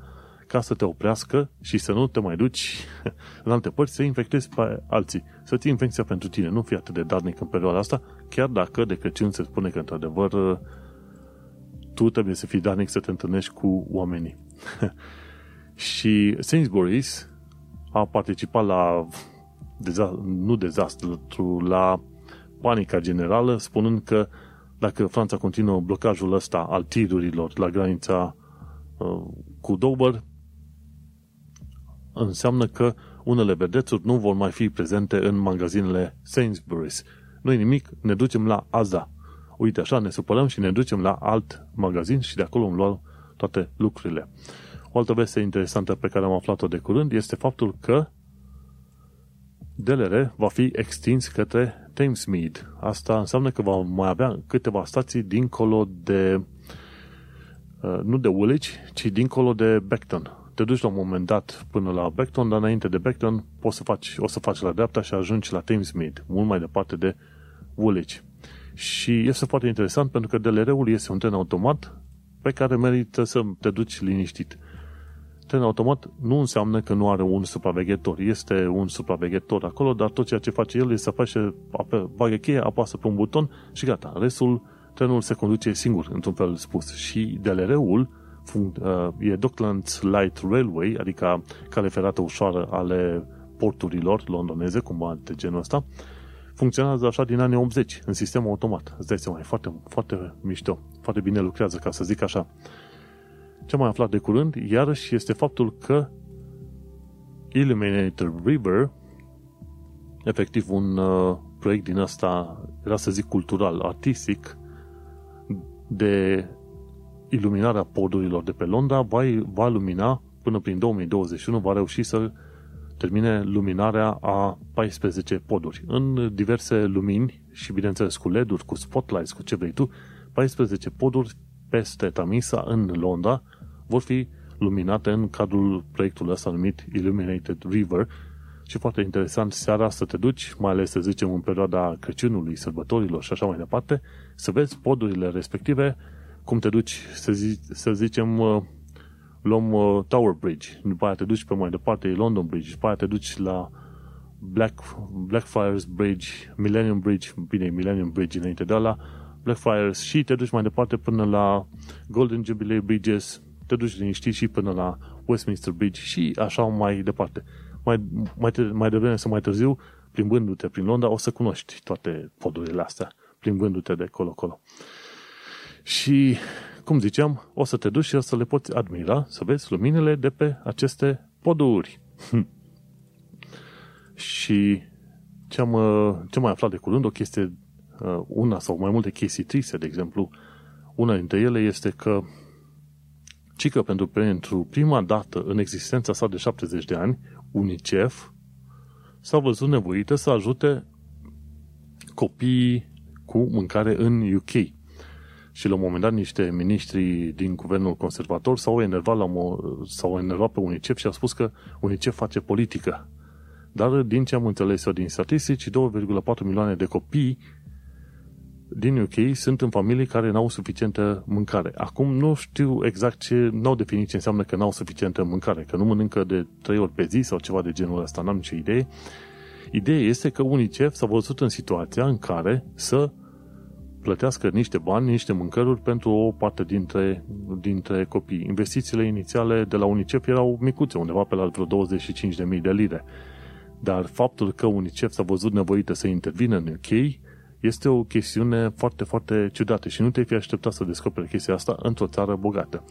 ca să te oprească și să nu te mai duci în alte părți să infectezi pe alții. Să ții infecția pentru tine. Nu fi atât de darnic în perioada asta, chiar dacă de Crăciun se spune că, într-adevăr, tu trebuie să fii darnic să te întâlnești cu oamenii. și Sainsbury's a participat la deza- nu dezastru, la panica generală, spunând că dacă Franța continuă blocajul ăsta al tirurilor la granița uh, cu Dover, înseamnă că unele vedețuri nu vor mai fi prezente în magazinele Sainsbury's. Nu nimic, ne ducem la Aza. Uite așa, ne supărăm și ne ducem la alt magazin și de acolo îmi luăm toate lucrurile. O altă veste interesantă pe care am aflat-o de curând este faptul că DLR va fi extins către Thamesmead. Asta înseamnă că va mai avea câteva stații dincolo de uh, nu de Woolwich, ci dincolo de Beckton. Te duci la un moment dat până la Beckton, dar înainte de Beckton poți să faci, o să faci la dreapta și ajungi la Thamesmead, mult mai departe de Woolwich. Și este foarte interesant pentru că DLR-ul este un tren automat pe care merită să te duci liniștit. Tren automat nu înseamnă că nu are un supraveghetor. Este un supraveghetor acolo, dar tot ceea ce face el este să face, bagă cheie, apasă pe un buton și gata. Restul, trenul se conduce singur, într-un fel spus. Și DLR-ul uh, e Docklands Light Railway, adică cale ferată ușoară ale porturilor londoneze, cumva de genul ăsta, funcționează așa din anii 80, în sistem automat. Îți dai seama, e foarte, foarte mișto, foarte bine lucrează, ca să zic așa. Ce am mai aflat de curând, iarăși, este faptul că Illuminator River, efectiv un uh, proiect din asta, era să zic cultural, artistic, de iluminarea podurilor de pe Londra, va, va lumina până prin 2021, va reuși să termine luminarea a 14 poduri. În diverse lumini și, bineînțeles, cu LED-uri, cu spotlights, cu ce vrei tu, 14 poduri peste Tamisa în Londra vor fi luminate în cadrul proiectului ăsta numit Illuminated River. Și foarte interesant seara să te duci, mai ales să zicem în perioada Crăciunului, sărbătorilor și așa mai departe, să vezi podurile respective, cum te duci, să, zi, să zicem, uh, luăm uh, Tower Bridge, după aia te duci pe mai departe, e London Bridge, după aia te duci la Black, Blackfriars Bridge, Millennium Bridge, bine, Millennium Bridge înainte de la Blackfriars și te duci mai departe până la Golden Jubilee Bridges, te duci liniștit și până la Westminster Bridge și așa mai departe. Mai, mai, mai devreme sau mai târziu, plimbându-te prin Londra, o să cunoști toate podurile astea, plimbându-te de colo-colo. Și, cum ziceam, o să te duci și o să le poți admira, să vezi luminile de pe aceste poduri. și ce am, ce am mai aflat de curând, o chestie, una sau mai multe chestii triste, de exemplu, una dintre ele este că ci că pentru, pentru prima dată în existența sa de 70 de ani, UNICEF s-a văzut nevoită să ajute copiii cu mâncare în UK. Și la un moment dat niște miniștri din guvernul conservator s-au enervat, la, s-au enervat pe UNICEF și au spus că UNICEF face politică. Dar din ce am înțeles eu din statistici, 2,4 milioane de copii din UK sunt în familii care n-au suficientă mâncare. Acum nu știu exact ce, n-au definit ce înseamnă că n-au suficientă mâncare, că nu mănâncă de trei ori pe zi sau ceva de genul ăsta, n-am nicio idee. Ideea este că UNICEF s-a văzut în situația în care să plătească niște bani, niște mâncăruri pentru o parte dintre, dintre copii. Investițiile inițiale de la UNICEF erau micuțe, undeva pe la vreo 25.000 de lire. Dar faptul că UNICEF s-a văzut nevoită să intervină în UK este o chestiune foarte, foarte ciudată și nu te fi așteptat să descoperi chestia asta într-o țară bogată.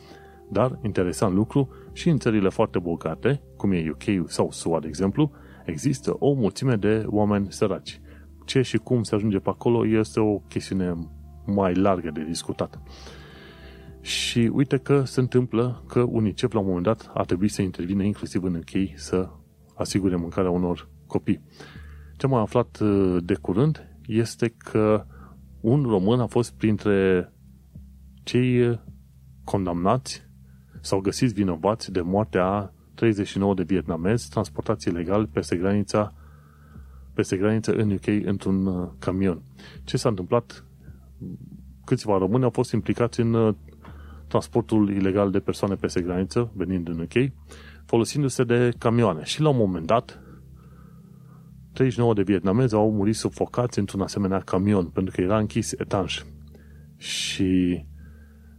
Dar, interesant lucru, și în țările foarte bogate, cum e UK sau SUA, de exemplu, există o mulțime de oameni săraci. Ce și cum se ajunge pe acolo este o chestiune mai largă de discutat. Și uite că se întâmplă că UNICEF la un moment dat a trebuit să intervine inclusiv în UK să asigure mâncarea unor copii. Ce am aflat uh, de curând este că un român a fost printre cei condamnați sau găsiți vinovați de moartea 39 de vietnamezi transportați ilegal peste granița peste graniță în UK într-un uh, camion. Ce s-a întâmplat? Câțiva români au fost implicați în uh, transportul ilegal de persoane peste graniță, venind în UK, folosindu-se de camioane. Și la un moment dat, 39 de vietnamezi au murit sufocați într-un asemenea camion, pentru că era închis etanș. Și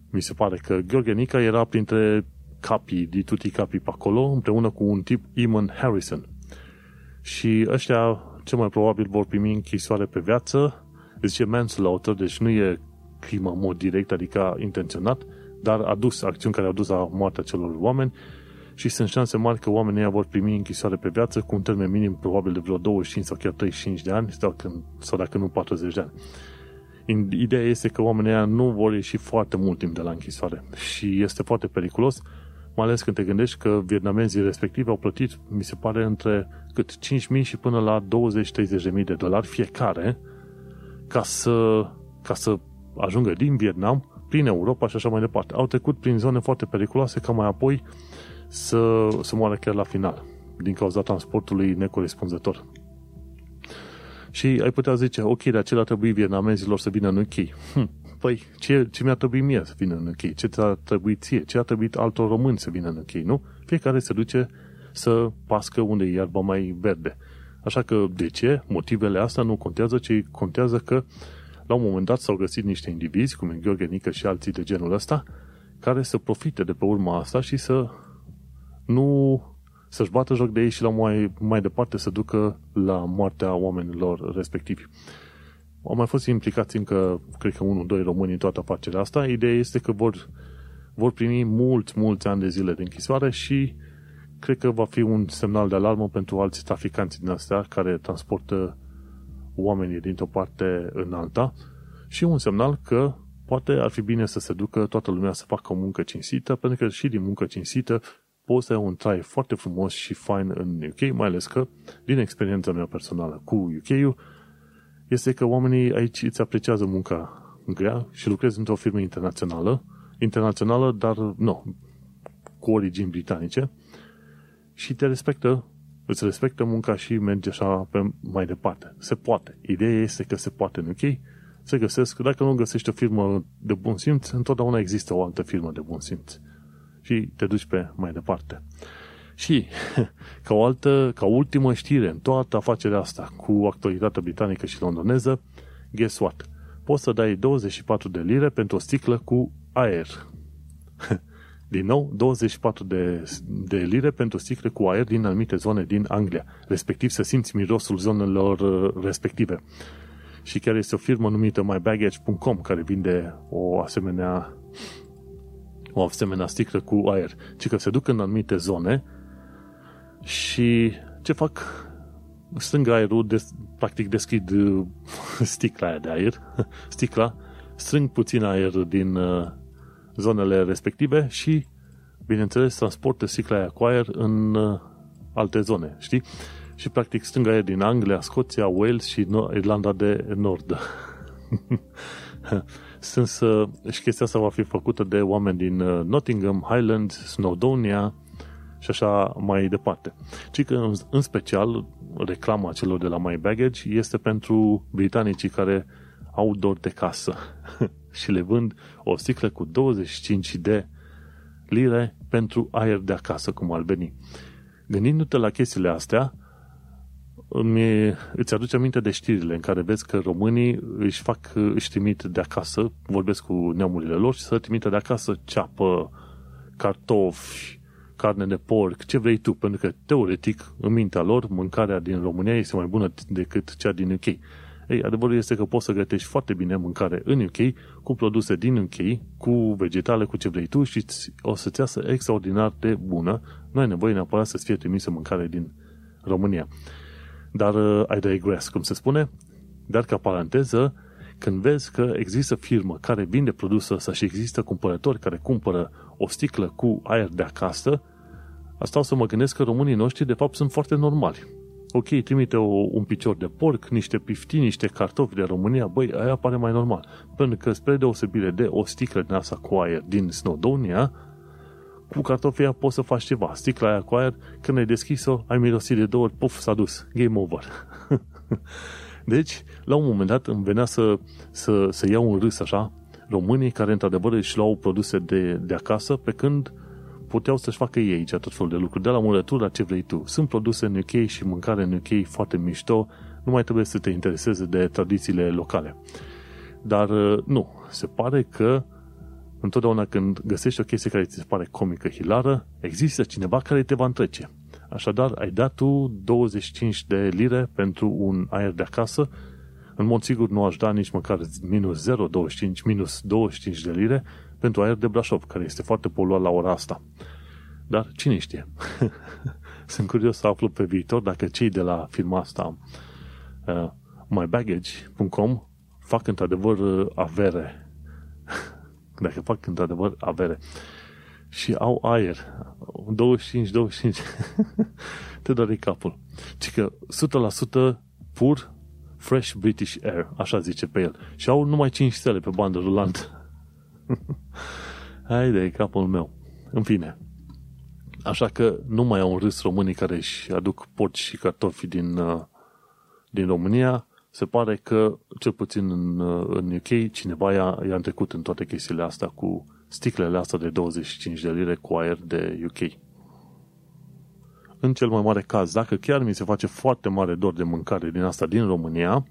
mi se pare că Gheorghe Nica era printre capi, di tutti capi pe acolo, împreună cu un tip Eamon Harrison. Și ăștia cel mai probabil vor primi închisoare pe viață, zice manslaughter, deci nu e crimă în mod direct, adică intenționat, dar a dus acțiuni care au dus la moartea celor oameni și sunt șanse mari că oamenii vor primi închisoare pe viață cu un termen minim probabil de vreo 25 sau chiar 35 de ani sau, când, sau dacă nu 40 de ani. Ideea este că oamenii nu vor ieși foarte mult timp de la închisoare și este foarte periculos, mai ales când te gândești că vietnamezii respectivi au plătit, mi se pare, între cât 5.000 și până la 20-30.000 de dolari fiecare ca să, ca să ajungă din Vietnam prin Europa și așa mai departe. Au trecut prin zone foarte periculoase ca mai apoi să, să moară chiar la final din cauza transportului necorespunzător. Și ai putea zice, ok, de aceea trebuie vietnamezilor să vină în UK. Hm, păi, ce, ce mi-a trebuit mie să vină în UK? Ce ți-a trebuit ție? Ce a trebuit altor români să vină în UK, nu? Fiecare se duce să pască unde e iarba mai verde. Așa că, de ce? Motivele astea nu contează, ci contează că la un moment dat s-au găsit niște indivizi, cum e Gheorghe Nică și alții de genul ăsta, care să profite de pe urma asta și să nu să-și bată joc de ei și la mai, mai departe să ducă la moartea oamenilor respectivi. Au mai fost implicați încă, cred că unul, doi români în toată afacerea asta. Ideea este că vor, vor primi mulți, mulți ani de zile de închisoare și cred că va fi un semnal de alarmă pentru alții traficanți din astea care transportă oamenii dintr-o parte în alta și un semnal că poate ar fi bine să se ducă toată lumea să facă o muncă cinstită, pentru că și din muncă cinstită poți să ai un trai foarte frumos și fain în UK, mai ales că, din experiența mea personală cu UK-ul, este că oamenii aici îți apreciază munca grea și lucrezi într-o firmă internațională, internațională, dar nu, cu origini britanice și te respectă, îți respectă munca și merge așa pe mai departe. Se poate. Ideea este că se poate în UK, se găsesc, dacă nu găsești o firmă de bun simț, întotdeauna există o altă firmă de bun simț și te duci pe mai departe. Și, ca o altă, ca ultimă știre în toată afacerea asta cu actualitatea britanică și londoneză, guess what? Poți să dai 24 de lire pentru o sticlă cu aer. Din nou, 24 de, de lire pentru sticle cu aer din anumite zone din Anglia, respectiv să simți mirosul zonelor uh, respective. Și chiar este o firmă numită mybaggage.com care vinde o asemenea o asemenea sticlă cu aer, ci că se duc în anumite zone și ce fac? Strâng aerul, des, practic deschid uh, sticla aia de aer, sticla, strâng puțin aer din uh, zonele respective și, bineînțeles, transportă sticla aia cu aer în uh, alte zone, știi? Și, practic, strâng aer din Anglia, Scoția, Wales și Irlanda de Nord. Sunt să, și chestia asta va fi făcută de oameni din uh, Nottingham, Highlands, Snowdonia și așa mai departe. Ci că în, în special reclama celor de la My Baggage este pentru britanicii care au dor de casă și le vând o sticlă cu 25 de lire pentru aer de acasă, cum ar veni. Gândindu-te la chestiile astea, îmi, îți aduce aminte de știrile în care vezi că românii își fac, își trimit de acasă, vorbesc cu neamurile lor și să trimite de acasă ceapă, cartofi, carne de porc, ce vrei tu, pentru că teoretic, în mintea lor, mâncarea din România este mai bună decât cea din UK. Ei, adevărul este că poți să gătești foarte bine mâncare în UK, cu produse din UK, cu vegetale, cu ce vrei tu și o să-ți iasă extraordinar de bună. Nu ai nevoie neapărat să-ți fie trimisă mâncare din România. Dar uh, I digress, cum se spune. Dar ca paranteză, când vezi că există firmă care vinde produsul ăsta și există cumpărători care cumpără o sticlă cu aer de acasă, asta o să mă gândesc că românii noștri de fapt sunt foarte normali. Ok, trimite o, un picior de porc, niște pifti, niște cartofi de România, băi, aia pare mai normal. Pentru că spre deosebire de o sticlă din asta cu aer din Snowdonia, cu cartofii aia poți să faci ceva. Sticla aia cu aer, când ai deschis-o, ai mirosit de două ori, puf, s-a dus. Game over. deci, la un moment dat îmi venea să, să, să iau un râs așa, românii care într-adevăr își luau produse de, de acasă, pe când puteau să-și facă ei aici tot felul de lucruri, de la murătură ce vrei tu. Sunt produse în UK și mâncare în UK foarte mișto, nu mai trebuie să te intereseze de tradițiile locale. Dar nu, se pare că întotdeauna când găsești o chestie care ți se pare comică, hilară, există cineva care te va întrece. Așadar, ai dat tu 25 de lire pentru un aer de acasă, în mod sigur nu aș da nici măcar minus 0,25, minus 25 de lire pentru aer de Brașov, care este foarte poluat la ora asta. Dar cine știe? Sunt curios să aflu pe viitor dacă cei de la firma asta uh, mybaggage.com fac într-adevăr uh, avere. Dacă fac într-adevăr avere. Și au aer. 25-25. Te doare capul. Ci că 100% pur Fresh British Air, așa zice pe el. Și au numai 5 stele pe bandă rulantă. Haide, capul meu. În fine. Așa că nu mai au un râs românii care își aduc porci și cartofi din, uh, din România. Se pare că, cel puțin în, uh, în UK, cineva i-a, i-a trecut în toate chestiile astea cu sticlele astea de 25 de lire cu aer de UK. În cel mai mare caz, dacă chiar mi se face foarte mare dor de mâncare din asta din România,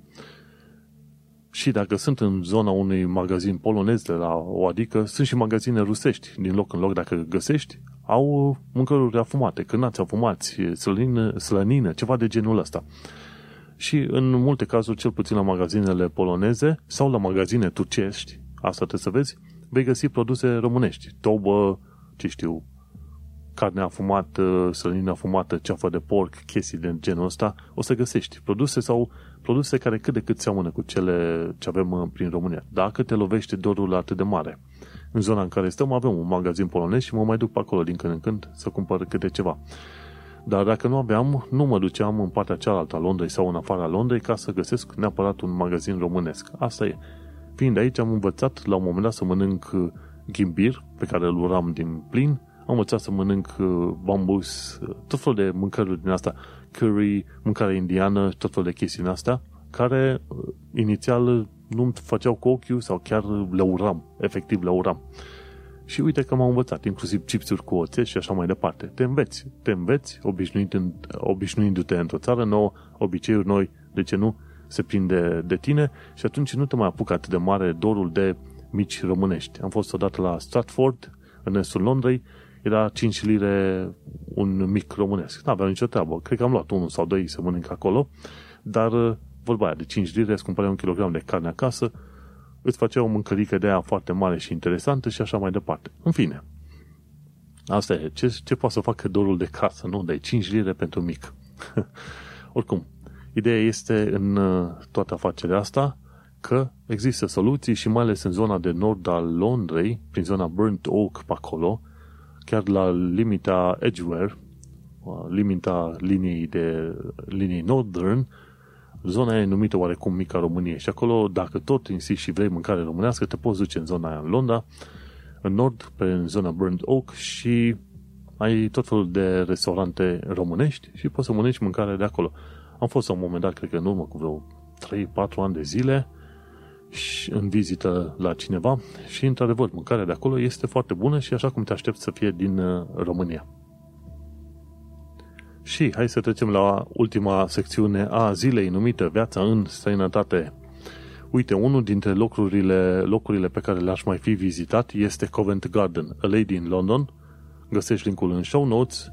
și dacă sunt în zona unui magazin polonez de la o adică, sunt și magazine rusești. Din loc în loc, dacă găsești, au mâncăruri afumate, cârnați afumați, slănină, slănină, ceva de genul ăsta. Și în multe cazuri, cel puțin la magazinele poloneze sau la magazine turcești, asta trebuie să vezi, vei găsi produse românești. Tobă, ce știu, carne afumată, slănină afumată, ceafă de porc, chestii de genul ăsta, o să găsești. Produse sau produse care cât de cât seamănă cu cele ce avem uh, prin România. Dacă te lovește dorul atât de mare. În zona în care stăm avem un magazin polonez și mă mai duc pe acolo din când în când să cumpăr câte ceva. Dar dacă nu aveam, nu mă duceam în partea cealaltă a Londrei sau în afara Londrei ca să găsesc neapărat un magazin românesc. Asta e. Fiind aici, am învățat la un moment dat să mănânc uh, ghimbir, pe care îl uram din plin, am învățat să mănânc uh, bambus, tot felul de mâncăruri din asta, curry, mâncare indiană, tot felul de chestii din asta, care inițial nu-mi făceau cu ochiul sau chiar le uram, efectiv le uram. Și uite că m-am învățat, inclusiv chipsuri cu oțet și așa mai departe. Te înveți, te înveți, obișnuit în, obișnuindu-te într-o țară nouă, obiceiuri noi, de ce nu, se prinde de tine și atunci nu te mai apucă atât de mare dorul de mici românești. Am fost odată la Stratford, în estul Londrei, era 5 lire un mic românesc. Nu aveam nicio treabă. Cred că am luat unul sau doi să mănânc acolo, dar vorba aia, de 5 lire îți cumpărai un kilogram de carne acasă, îți făcea o mâncărică de aia foarte mare și interesantă și așa mai departe. În fine, asta e. Ce, ce poate să facă dorul de casă, nu? De 5 lire pentru mic. Oricum, ideea este în uh, toată afacerea asta că există soluții și mai ales în zona de nord al Londrei, prin zona Burnt Oak pe acolo, chiar la limita Edgeware, uh, limita liniei de linii Northern, zona e numită oarecum Mica Românie și acolo, dacă tot insisti și vrei mâncare românească, te poți duce în zona aia, în Londra, în nord, pe în zona Burnt Oak și ai tot felul de restaurante românești și poți să mănânci mâncare de acolo. Am fost la un moment dat, cred că în urmă cu vreo 3-4 ani de zile, și în vizită la cineva și, într-adevăr, mâncarea de acolo este foarte bună și așa cum te aștept să fie din uh, România. Și hai să trecem la ultima secțiune a zilei numită Viața în străinătate. Uite, unul dintre locurile, locurile pe care le-aș mai fi vizitat este Covent Garden, a lady in London. Găsești linkul în show notes.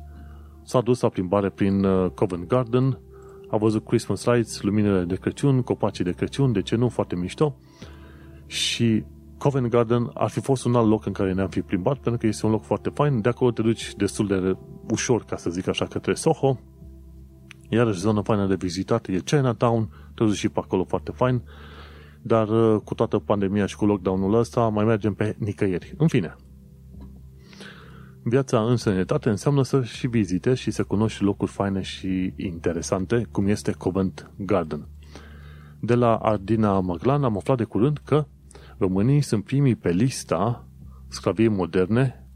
S-a dus la plimbare prin uh, Covent Garden, a văzut Christmas lights, luminile de Crăciun, copacii de Crăciun, de ce nu, foarte mișto. Și Covent Garden ar fi fost un alt loc în care ne-am fi plimbat, pentru că este un loc foarte fain. De acolo te duci destul de ușor, ca să zic așa, către Soho. Iarăși zona faină de vizitat e Chinatown, te duci și pe acolo foarte fain. Dar uh, cu toată pandemia și cu lockdown-ul ăsta mai mergem pe nicăieri. În fine, viața în sănătate înseamnă să și vizitezi și să cunoști locuri faine și interesante, cum este Covent Garden. De la Ardina Maglan am aflat de curând că românii sunt primii pe lista sclaviei moderne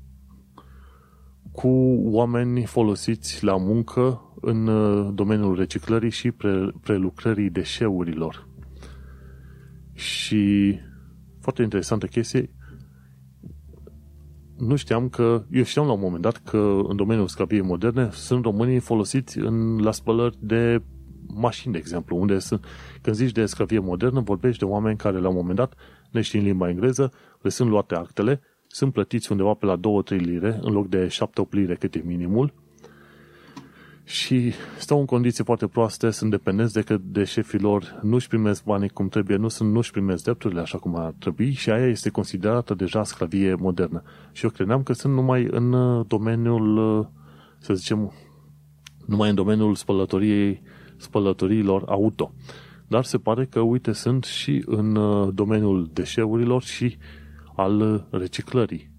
cu oameni folosiți la muncă în uh, domeniul reciclării și pre- prelucrării deșeurilor. Și foarte interesantă chestie, nu știam că, eu știam la un moment dat că în domeniul sclaviei moderne sunt românii folosiți în, la spălări de mașini, de exemplu, unde sunt, când zici de sclavie modernă, vorbești de oameni care la un moment dat, neștiind limba engleză, le sunt luate actele sunt plătiți undeva pe la 2-3 lire, în loc de 7-8 lire cât e minimul, și stau în condiții foarte proaste, sunt dependenți de, de șefii lor, nu-și primesc banii cum trebuie, nu sunt, nu-și primesc drepturile așa cum ar trebui și aia este considerată deja sclavie modernă. Și eu credeam că sunt numai în uh, domeniul, uh, să zicem, numai în domeniul spălătoriei, spălătoriilor auto. Dar se pare că, uite, sunt și în uh, domeniul deșeurilor și al reciclării.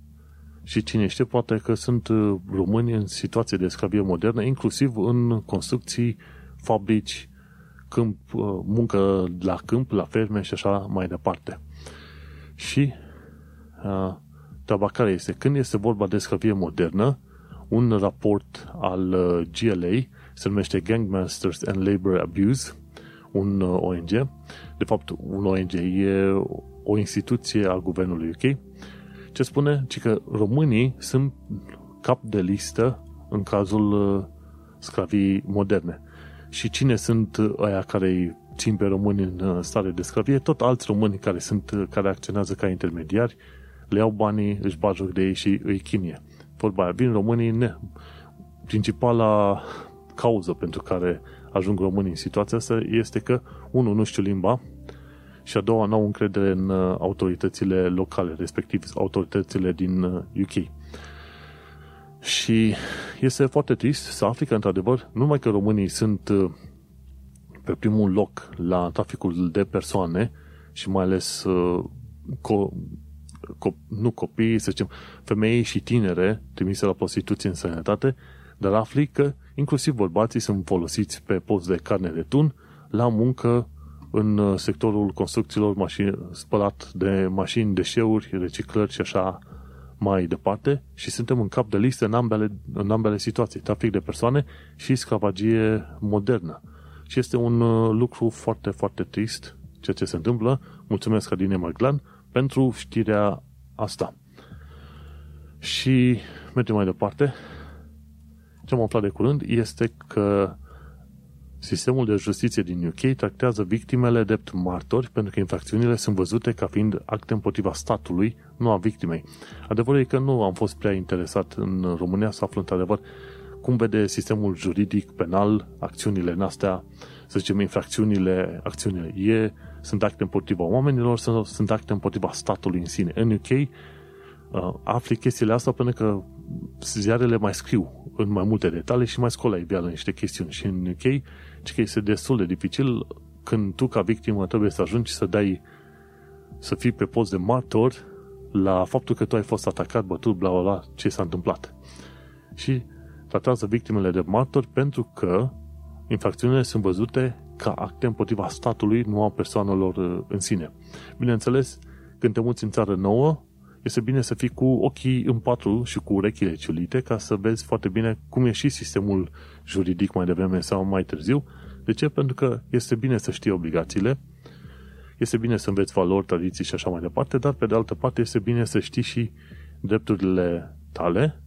Și cine știe, poate că sunt uh, români în situație de sclavie modernă, inclusiv în construcții, fabrici, câmp, uh, muncă la câmp, la ferme și așa mai departe. Și uh, treaba care este? Când este vorba de sclavie modernă, un raport al uh, GLA se numește Gangmasters and Labor Abuse, un ONG, de fapt un ONG e o instituție al guvernului UK, ce spune? Ci că românii sunt cap de listă în cazul uh, sclavii moderne. Și cine sunt aia care îi țin pe români în uh, stare de sclavie? Tot alți români care, sunt, uh, care acționează ca intermediari, le iau banii, își bag joc de ei și îi chinie. Vorba aia, vin românii, ne, principala cauză pentru care ajung românii în situația asta este că, unul, nu știu limba, și a doua nu au încredere în uh, autoritățile locale, respectiv autoritățile din UK. Uh, și este foarte trist să afli că, într-adevăr, nu numai că românii sunt uh, pe primul loc la traficul de persoane și mai ales co- co- nu copii, să zicem, femei și tinere trimise la prostituție în sănătate, dar afli că inclusiv bărbații sunt folosiți pe post de carne de tun la muncă în uh, sectorul construcțiilor mașini, spălat de mașini, deșeuri, reciclări și așa mai departe și suntem în cap de listă în ambele, în ambele situații, trafic de persoane și sclavagie modernă. Și este un uh, lucru foarte, foarte trist ceea ce se întâmplă. Mulțumesc, Adine Maglan, pentru știrea asta. Și mergem mai departe. Ce am aflat de curând este că Sistemul de justiție din UK tractează victimele drept martori pentru că infracțiunile sunt văzute ca fiind acte împotriva statului, nu a victimei. Adevărul e că nu am fost prea interesat în România să aflu într-adevăr cum vede sistemul juridic, penal, acțiunile în astea, să zicem, infracțiunile, acțiunile. E, sunt acte împotriva oamenilor sau sunt acte împotriva statului în sine. În UK uh, afli chestiile astea pentru că ziarele mai scriu în mai multe detalii și mai scolă iveală niște chestiuni. Și în UK ci că este destul de dificil când tu ca victimă trebuie să ajungi să dai să fii pe post de martor la faptul că tu ai fost atacat, bătut, bla, bla, bla, ce s-a întâmplat. Și tratează victimele de martor pentru că infracțiunile sunt văzute ca acte împotriva statului, nu a persoanelor uh, în sine. Bineînțeles, când te muți în țară nouă, este bine să fii cu ochii în patru și cu urechile ciulite ca să vezi foarte bine cum e și sistemul juridic mai devreme sau mai târziu. De ce? Pentru că este bine să știi obligațiile, este bine să înveți valori, tradiții și așa mai departe, dar pe de altă parte este bine să știi și drepturile tale,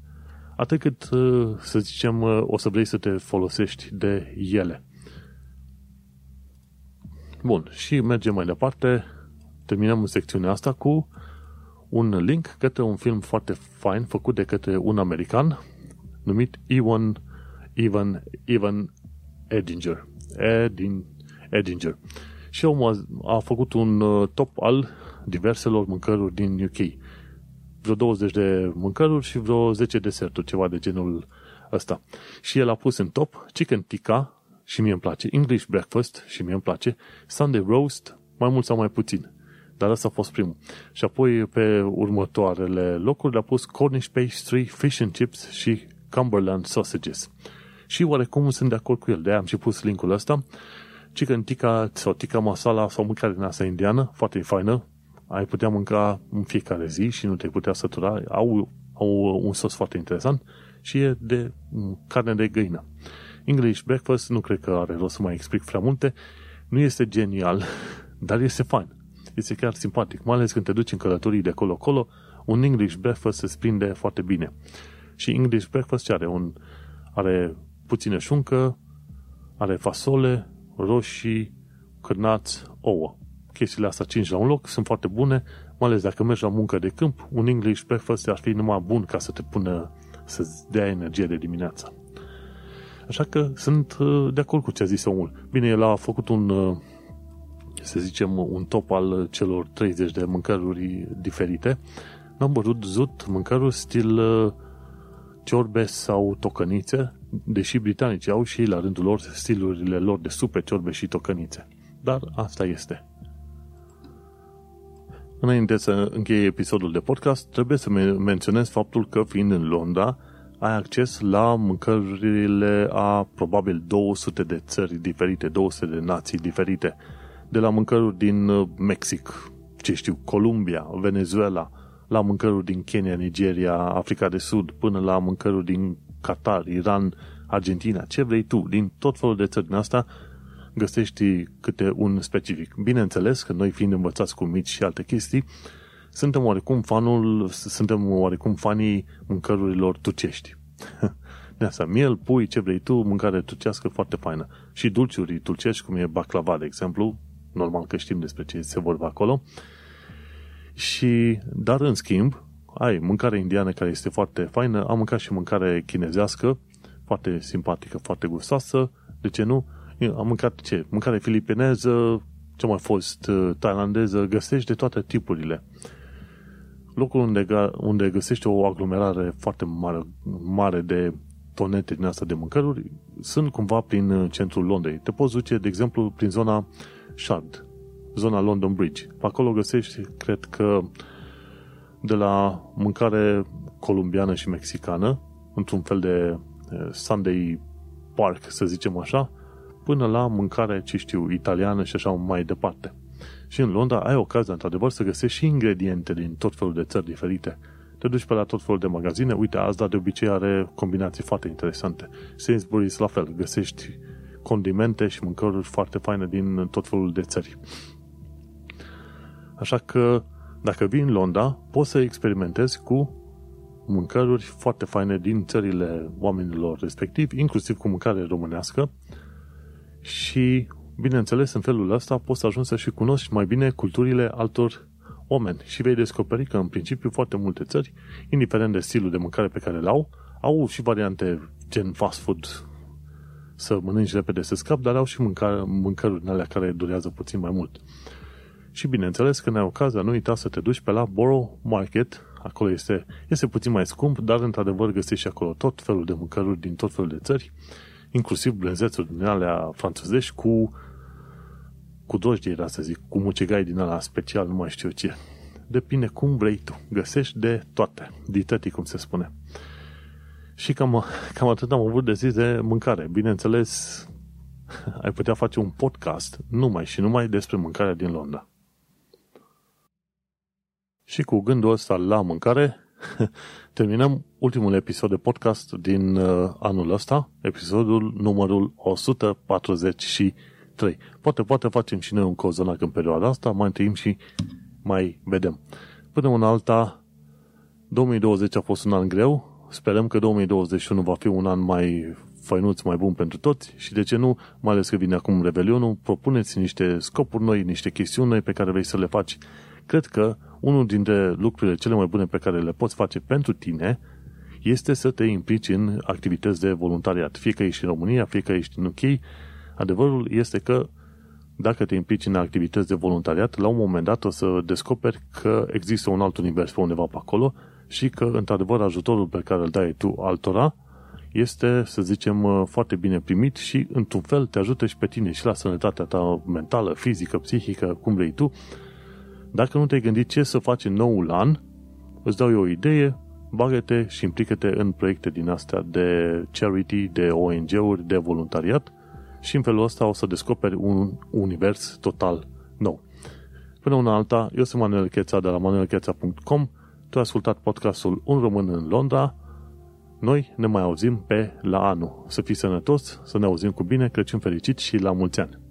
atât cât, uh, să zicem, uh, o să vrei să te folosești de ele. Bun, și mergem mai departe. Terminăm în secțiunea asta cu un link către un film foarte fain făcut de către un american numit Ewan, Evan, Evan Edinger. Edin, Edinger. Și omul a, a făcut un uh, top al diverselor mâncăruri din UK. Vreo 20 de mâncăruri și vreo 10 deserturi, ceva de genul ăsta. Și el a pus în top chicken tikka, și mie îmi place, English breakfast, și mie îmi place, Sunday roast, mai mult sau mai puțin. Dar ăsta a fost primul. Și apoi pe următoarele locuri le-a pus Cornish pastry, fish and chips și Cumberland sausages. Și oarecum sunt de acord cu el. De-aia am și pus linkul ăsta. Chicken tikka sau tikka masala sau mâncare din asta indiană, foarte faină. Ai putea mânca în fiecare zi și nu te putea sătura. Au, au un sos foarte interesant și e de carne de găină. English breakfast nu cred că are rost să mai explic prea multe. Nu este genial, dar este fain este chiar simpatic, mai ales când te duci în călătorii de colo-colo, un English breakfast se prinde foarte bine. Și English breakfast ce are? Un, are puțină șuncă, are fasole, roșii, cârnați, ouă. Chestiile astea 5 la un loc sunt foarte bune, mai ales dacă mergi la muncă de câmp, un English breakfast ar fi numai bun ca să te pună să-ți dea energie de dimineață. Așa că sunt uh, de acord cu ce a zis omul. Bine, el a făcut un, uh, să zicem, un top al celor 30 de mâncăruri diferite. N-am văzut mâncăruri stil uh, ciorbe sau tocănițe, deși britanicii au și ei la rândul lor stilurile lor de supe, ciorbe și tocănițe. Dar asta este. Înainte să încheie episodul de podcast, trebuie să menționez faptul că fiind în Londra, ai acces la mâncărurile a probabil 200 de țări diferite, 200 de nații diferite, de la mâncăruri din uh, Mexic, ce știu, Columbia, Venezuela, la mâncăruri din Kenya, Nigeria, Africa de Sud, până la mâncăruri din Qatar, Iran, Argentina, ce vrei tu, din tot felul de țări din asta, găsești câte un specific. Bineînțeles că noi fiind învățați cu mici și alte chestii, suntem oarecum fanul, suntem oarecum fanii mâncărurilor turcești. De asta, miel, pui, ce vrei tu, mâncare turcească foarte faină. Și dulciuri turcești, cum e baclava, de exemplu, normal că știm despre ce se vorba acolo. Și, dar în schimb, ai mâncare indiană care este foarte faină, am mâncat și mâncare chinezească, foarte simpatică, foarte gustoasă, de ce nu? Am mâncat ce? Mâncare filipineză, ce mai fost uh, tailandeză, găsești de toate tipurile. Locul unde, unde găsești o aglomerare foarte mare, mare de tonete din asta de mâncăruri sunt cumva prin uh, centrul Londrei. Te poți duce, de exemplu, prin zona Shard, zona London Bridge. Pe acolo găsești, cred că, de la mâncare columbiană și mexicană, într-un fel de uh, Sunday Park, să zicem așa, până la mâncare, ce știu, italiană și așa mai departe. Și în Londra ai ocazia, într-adevăr, să găsești și ingrediente din tot felul de țări diferite. Te duci pe la tot felul de magazine, uite, Asda de obicei are combinații foarte interesante. Sainsbury's la fel, găsești condimente și mâncăruri foarte faine din tot felul de țări. Așa că, dacă vii în Londra, poți să experimentezi cu mâncăruri foarte faine din țările oamenilor respectivi, inclusiv cu mâncare românească, și, bineînțeles, în felul ăsta poți să ajungi să și cunoști mai bine culturile altor oameni și vei descoperi că, în principiu, foarte multe țări, indiferent de stilul de mâncare pe care le au, au și variante gen fast food, să mănânci repede să scap, dar au și mâncare, mâncăruri în alea care durează puțin mai mult. Și bineînțeles, când ai ocazia, nu uita să te duci pe la Borough Market, acolo este, este puțin mai scump, dar într-adevăr găsești și acolo tot felul de mâncăruri din tot felul de țări inclusiv brânzețuri din alea franțuzești cu cu drojdie, era să zic, cu mucegai din ala special, nu mai știu ce. Depinde cum vrei tu. Găsești de toate. Ditătii, cum se spune. Și cam, cam atât am avut de zis de mâncare. Bineînțeles, ai putea face un podcast numai și numai despre mâncarea din Londra. Și cu gândul ăsta la mâncare, terminăm ultimul episod de podcast din uh, anul ăsta, episodul numărul 143. Poate, poate facem și noi un cozonac în perioada asta, mai întâim și mai vedem. Până în alta, 2020 a fost un an greu, sperăm că 2021 va fi un an mai făinuț, mai bun pentru toți și de ce nu, mai ales că vine acum Revelionul, propuneți niște scopuri noi, niște chestiuni noi pe care vrei să le faci. Cred că unul dintre lucrurile cele mai bune pe care le poți face pentru tine este să te implici în activități de voluntariat. Fie că ești în România, fie că ești în UK, adevărul este că dacă te implici în activități de voluntariat, la un moment dat o să descoperi că există un alt univers pe undeva pe acolo și că, într-adevăr, ajutorul pe care îl dai tu altora este, să zicem, foarte bine primit și, într-un fel, te ajută și pe tine și la sănătatea ta mentală, fizică, psihică, cum vrei tu, dacă nu te-ai gândit ce să faci în noul an, îți dau eu o idee, bagă-te și implică-te în proiecte din astea de charity, de ONG-uri, de voluntariat și în felul ăsta o să descoperi un univers total nou. Până una alta, eu sunt Manuel Cheța de la manuelcheța.com Tu ai ascultat podcastul Un Român în Londra Noi ne mai auzim pe la anul. Să fii sănătos, să ne auzim cu bine, Crăciun fericit și la mulți ani!